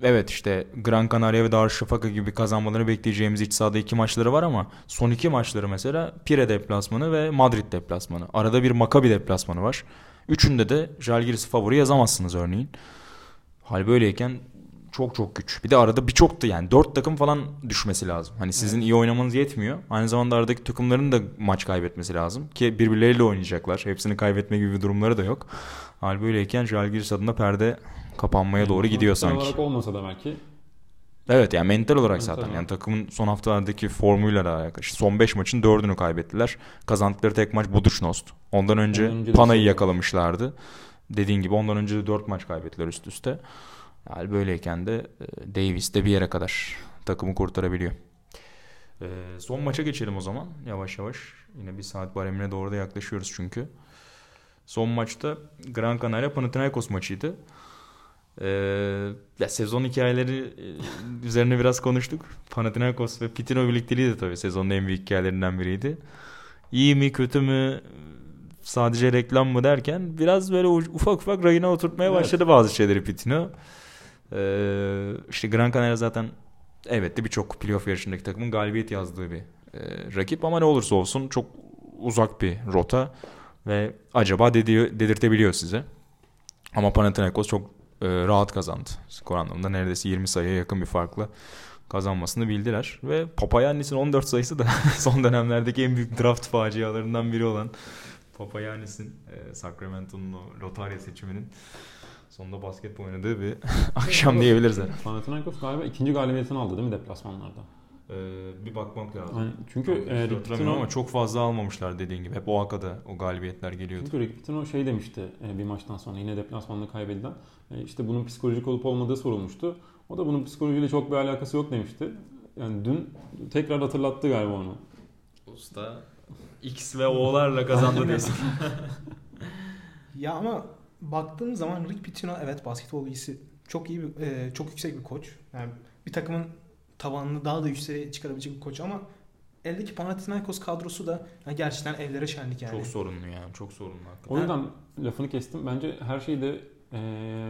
evet işte Gran Canaria ve Darüşşafaka gibi kazanmalarını bekleyeceğimiz iç sahada iki maçları var ama son iki maçları mesela Pire deplasmanı ve Madrid deplasmanı. Arada bir Maccabi deplasmanı var. Üçünde de Žalgiris'i favori yazamazsınız örneğin. Hal böyleyken çok çok güç. Bir de arada birçok da yani dört takım falan düşmesi lazım. Hani sizin iyi oynamanız yetmiyor. Aynı zamanda aradaki takımların da maç kaybetmesi lazım. Ki birbirleriyle oynayacaklar. Hepsini kaybetme gibi bir durumları da yok. Hal böyleyken Žalgiris adına perde kapanmaya doğru gidiyor sanki. olarak olmasa da belki Evet yani mental olarak Mental zaten. olarak. Yani takımın son haftalardaki formuyla da alakalı. İşte son 5 maçın 4'ünü kaybettiler. Kazandıkları tek maç Budućnost. Ondan önce, Ondan önce Pana'yı yakalamışlardı. Dediğin gibi ondan önce de 4 maç kaybettiler üst üste. Yani böyleyken de e, Davis de bir yere kadar takımı kurtarabiliyor. E, son maça geçelim o zaman yavaş yavaş. Yine bir saat baremine doğru da yaklaşıyoruz çünkü. Son maçta Gran Canaria Panathinaikos maçıydı. Ee, ya sezon hikayeleri e, üzerine biraz konuştuk. Panathinaikos ve Pitino birlikteliği de tabii sezonun en büyük hikayelerinden biriydi. İyi mi kötü mü sadece reklam mı derken biraz böyle ufak ufak rayına oturtmaya Evet. başladı bazı şeyleri Pitino. Ee, işte Gran Canaria zaten evet de birçok playoff yarışındaki takımın galibiyet yazdığı bir e, rakip ama ne olursa olsun çok uzak bir rota ve acaba dediği, dedirtebiliyor size. Ama Panathinaikos çok e, rahat kazandı. Skor anlamında neredeyse 20 sayıya yakın bir farkla kazanmasını bildiler. Ve Papayannis'in 14 sayısı da (laughs) son dönemlerdeki en büyük draft facialarından biri olan Papayannis'in e, Sacramento'nun lotarya seçiminin sonunda basketbol oynadığı bir (laughs) akşam diyebiliriz. herhalde. Panathinaikos galiba ikinci galibiyetini aldı değil mi deplasmanlarda? Ee, bir bakmak lazım. Yani çünkü Çok e, Rick hatırlamıyorum Pitino- ama çok fazla almamışlar dediğin gibi. Hep o hakada o galibiyetler geliyordu. Çünkü Rick Pitino şey demişti e, bir maçtan sonra yine deplasmanda kaybedilen. E, işte bunun psikolojik olup olmadığı sorulmuştu. O da bunun psikolojiyle çok bir alakası yok demişti. Yani dün tekrar hatırlattı galiba onu. Usta X ve O'larla kazandı diyorsun. (laughs) ya ama baktığım zaman Rick Pitino evet basketbol bilgisi çok iyi bir, e, çok yüksek bir koç. Yani bir takımın tavanını daha da yükseğe çıkarabilecek bir koç ama eldeki Panathinaikos kadrosu da yani gerçekten evlere şenlik yani. Çok sorunlu yani. Çok sorunlu hakikaten. O yüzden lafını kestim. Bence her şeyde ee,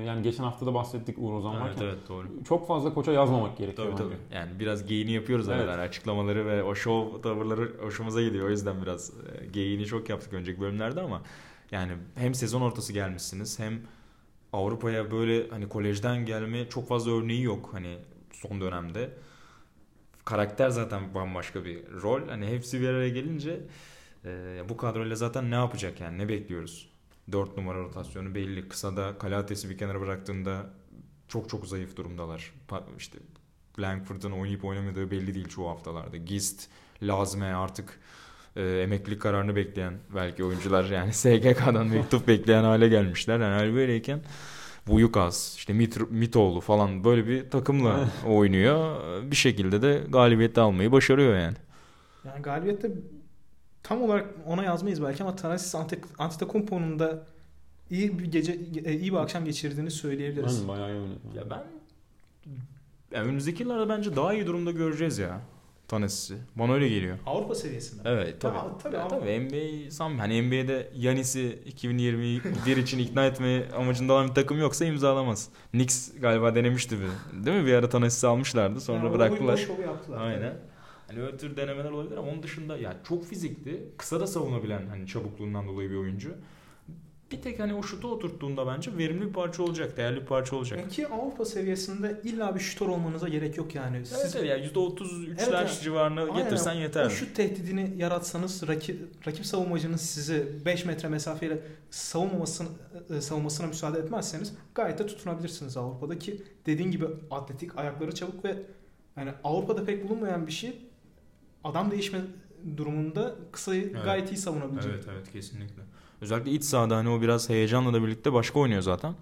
yani geçen hafta da bahsettik Uğur Ozan evet, varken. Evet doğru. Çok fazla koça yazmamak gerekiyor. Tabii bence. tabii. Yani biraz geyini yapıyoruz evet. arada. Açıklamaları ve o show tavırları hoşumuza gidiyor. O yüzden biraz e, geyini çok yaptık önceki bölümlerde ama yani hem sezon ortası gelmişsiniz hem Avrupa'ya böyle hani kolejden gelme çok fazla örneği yok hani son dönemde. Karakter zaten bambaşka bir rol. Hani hepsi bir araya gelince e, bu kadroyla zaten ne yapacak yani ne bekliyoruz? 4 numara rotasyonu belli. Kısada Kalates'i bir kenara bıraktığında çok çok zayıf durumdalar. İşte Langford'un oynayıp oynamadığı belli değil çoğu haftalarda. Gist, Lazme artık e, emeklilik kararını bekleyen belki oyuncular yani (laughs) SGK'dan mektup bekleyen hale gelmişler. Yani hal böyleyken Vuyukas, işte Mit Mitoğlu falan böyle bir takımla (laughs) oynuyor. Bir şekilde de galibiyette almayı başarıyor yani. Yani galibiyette tam olarak ona yazmayız belki ama Thanasis Antetokounmpo'nun da iyi bir gece e, iyi bir akşam geçirdiğini söyleyebiliriz. Ben bayağı iyi Ya ben yani önümüzdeki yıllarda bence daha iyi durumda göreceğiz ya. Tanesi. Bana öyle geliyor. Avrupa seviyesinde. Evet tabii. Ya, tabii, ya, tabii NBA sam hani NBA'de Yanis'i 2021 için ikna etme amacında olan bir takım yoksa imzalamaz. Knicks galiba denemişti bir. Değil mi? Bir ara Tanasis'i almışlardı. Sonra yani bıraktılar. Aynen. Hani öyle tür denemeler olabilir ama onun dışında ya çok fizikli, kısa da savunabilen hani çabukluğundan dolayı bir oyuncu. Bir tek hani o şutu oturttuğunda bence verimli bir parça olacak, değerli bir parça olacak. Ki Avrupa seviyesinde illa bir şutör olmanıza gerek yok yani. Siz... Evet, evet yani %33'ler evet, yani, civarına aynen, getirsen yeter. O şut tehdidini yaratsanız rakip, rakip savunmacınız sizi 5 metre mesafeyle savunmamasını, e, savunmasına müsaade etmezseniz gayet de tutunabilirsiniz Avrupa'daki. Dediğin gibi atletik, ayakları çabuk ve yani Avrupa'da pek bulunmayan bir şey adam değişme durumunda kısayı evet. gayet iyi savunabilecek. Evet evet kesinlikle. Özellikle iç sahada hani o biraz heyecanla da birlikte başka oynuyor zaten.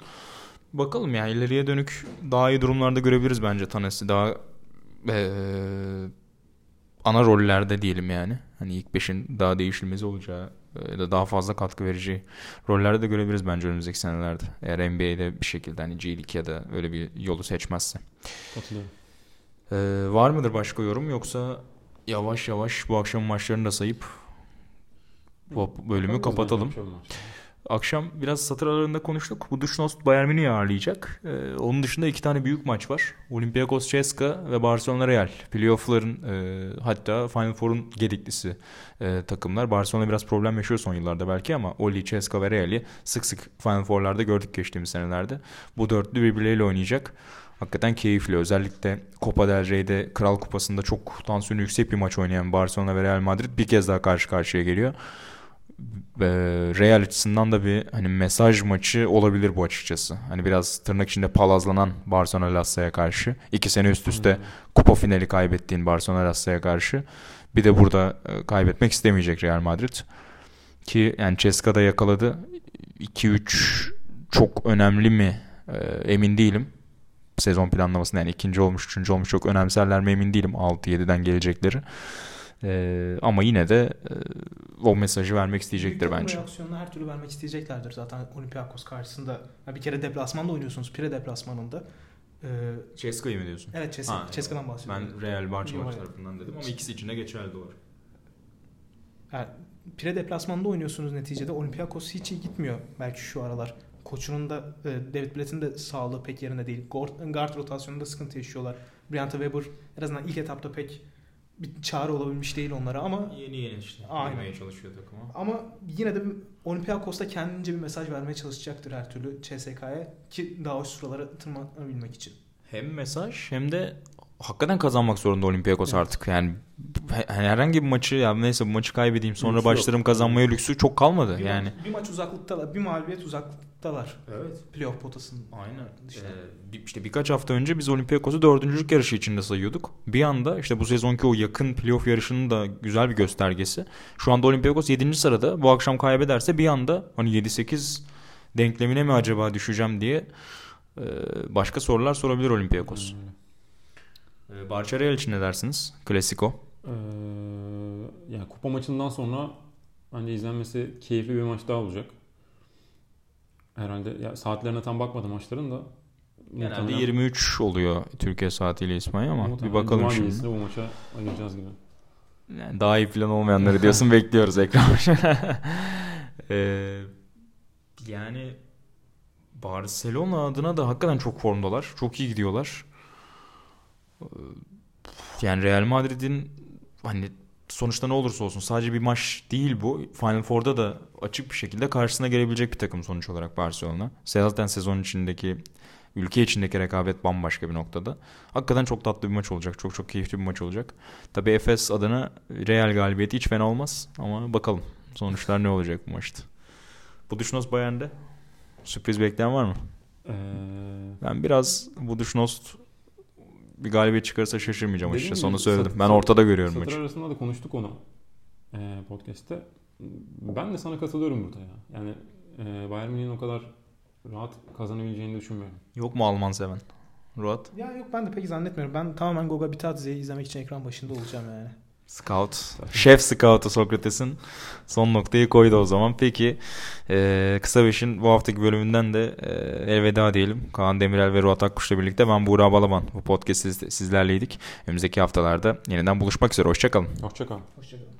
Bakalım yani ileriye dönük daha iyi durumlarda görebiliriz bence Tanesi. Daha ee, ana rollerde diyelim yani. Hani ilk beşin daha değişilmezi olacağı ya da daha fazla katkı verici rollerde de görebiliriz bence önümüzdeki senelerde. Eğer NBA'de bir şekilde hani G League ya da öyle bir yolu seçmezse. Katılıyorum. Ee, var mıdır başka yorum yoksa yavaş yavaş bu akşam maçlarını da sayıp bu bölümü kapatalım. Akşam biraz satır aralarında konuştuk. Bu Duşnost Bayern Münih'i ağırlayacak. Ee, onun dışında iki tane büyük maç var. Olympiakos Ceska ve Barcelona Real. Playoff'ların e, hatta Final Four'un gediklisi e, takımlar. Barcelona biraz problem yaşıyor son yıllarda belki ama Oli, Ceska ve Real'i sık sık Final Four'larda gördük geçtiğimiz senelerde. Bu dörtlü birbirleriyle oynayacak. Hakikaten keyifli. Özellikle Copa del Rey'de Kral Kupası'nda çok tansiyonu yüksek bir maç oynayan Barcelona ve Real Madrid bir kez daha karşı karşıya geliyor. Real açısından da bir hani mesaj maçı olabilir bu açıkçası. Hani biraz tırnak içinde palazlanan Barcelona Lassa'ya karşı. iki sene üst üste hmm. kupa finali kaybettiğin Barcelona Lassa'ya karşı. Bir de burada e, kaybetmek istemeyecek Real Madrid. Ki yani Ceska'da yakaladı. 2-3 çok önemli mi e, emin değilim sezon planlamasında yani ikinci olmuş, üçüncü olmuş çok önemserler mi emin değilim 6-7'den gelecekleri. Ee, ama yine de e, o mesajı vermek isteyecektir Büyük bence. reaksiyonunu her türlü vermek isteyeceklerdir zaten Olympiakos karşısında. Yani bir kere deplasmanda oynuyorsunuz. Pire deplasmanında. Ee, Ceska'yı mı diyorsun? Evet Ceska, Ceska'dan bahsediyorum. Ben Real Barcelona tarafından dedim ama ikisi içinde geçerli doğru. Yani Pire deplasmanında oynuyorsunuz neticede. Olympiakos hiç iyi gitmiyor belki şu aralar. Koçunun da e, David Blatt'in de sağlığı pek yerinde değil. Guard, guard rotasyonunda sıkıntı yaşıyorlar. Brianna Weber en azından ilk etapta pek bir çare olabilmiş değil onlara ama yeni yeni işte Aynen. çalışıyor takıma. Ama yine de Olympiakos'ta kendince bir mesaj vermeye çalışacaktır her türlü CSK'ya ki daha üst sıralara tırmanabilmek için. Hem mesaj hem de hakikaten kazanmak zorunda Olympiakos evet. artık. Yani herhangi bir maçı ya neyse bu maçı kaybedeyim sonra lüksü başlarım yok. kazanmaya lüksü çok kalmadı bir yani. Bir maç uzaklıktalar. Bir mağlubiyet uzaklıktalar. Evet. Playoff potasının. Aynen. İşte. Ee, işte birkaç hafta önce biz Olympiakos'u dördüncülük yarışı içinde sayıyorduk. Bir anda işte bu sezonki o yakın playoff yarışının da güzel bir göstergesi. Şu anda Olympiakos 7. sırada. Bu akşam kaybederse bir anda hani 7-8 denklemine mi acaba düşeceğim diye Ee, başka sorular sorabilir Olympiakos. Ee, Barça Real için ne dersiniz? Klasiko. Ee, yani kupa maçından sonra bence izlenmesi keyifli bir maç daha olacak. Herhalde ya saatlerine tam bakmadım maçların da. Genelde 23 oluyor Türkiye saatiyle İspanya ama bir bakalım Cuma şimdi. bu maça ayıracağız gibi. Yani daha iyi plan olmayanları diyorsun (laughs) bekliyoruz ekran (laughs) ee, yani Barcelona adına da hakikaten çok formdalar. Çok iyi gidiyorlar. Ee, Yani Real Madrid'in hani sonuçta ne olursa olsun sadece bir maç değil bu. Final Four'da da açık bir şekilde karşısına gelebilecek bir takım sonuç olarak Barcelona. Zaten sezon içindeki ülke içindeki rekabet bambaşka bir noktada. Hakikaten çok tatlı bir maç olacak. Çok çok keyifli bir maç olacak. Tabii Efes adına Real galibiyeti hiç fena olmaz ama bakalım sonuçlar ne olacak bu maçta. Buduşnos Bayern'de sürpriz bekleyen var mı? Ee, Ben biraz Buduşnos bir galibiyet çıkarsa şaşırmayacağım açıkçası onu söyledim. satır- Ben ortada görüyorum satır maçı. arasında da konuştuk onu e, podcast'te. Ben de sana katılıyorum burada ya. Yani e, Bayern Münih'in o kadar rahat kazanabileceğini düşünmüyorum. Yok mu Alman seven? Ruat? Ya yok ben de pek zannetmiyorum. Ben tamamen Goga Bitadze'yi izlemek için ekran başında olacağım yani. Scout. Şef Scout'u Sokrates'in son noktayı koydu o zaman. Peki e, Kısa Beş'in bu haftaki bölümünden de e, elveda diyelim. Kaan Demirel ve Ruat Akkuş'la birlikte ben Buğra Balaban. Bu podcast siz, sizlerleydik. Önümüzdeki haftalarda yeniden buluşmak üzere. Hoşçakalın. Hoşçakal. Hoşçakalın.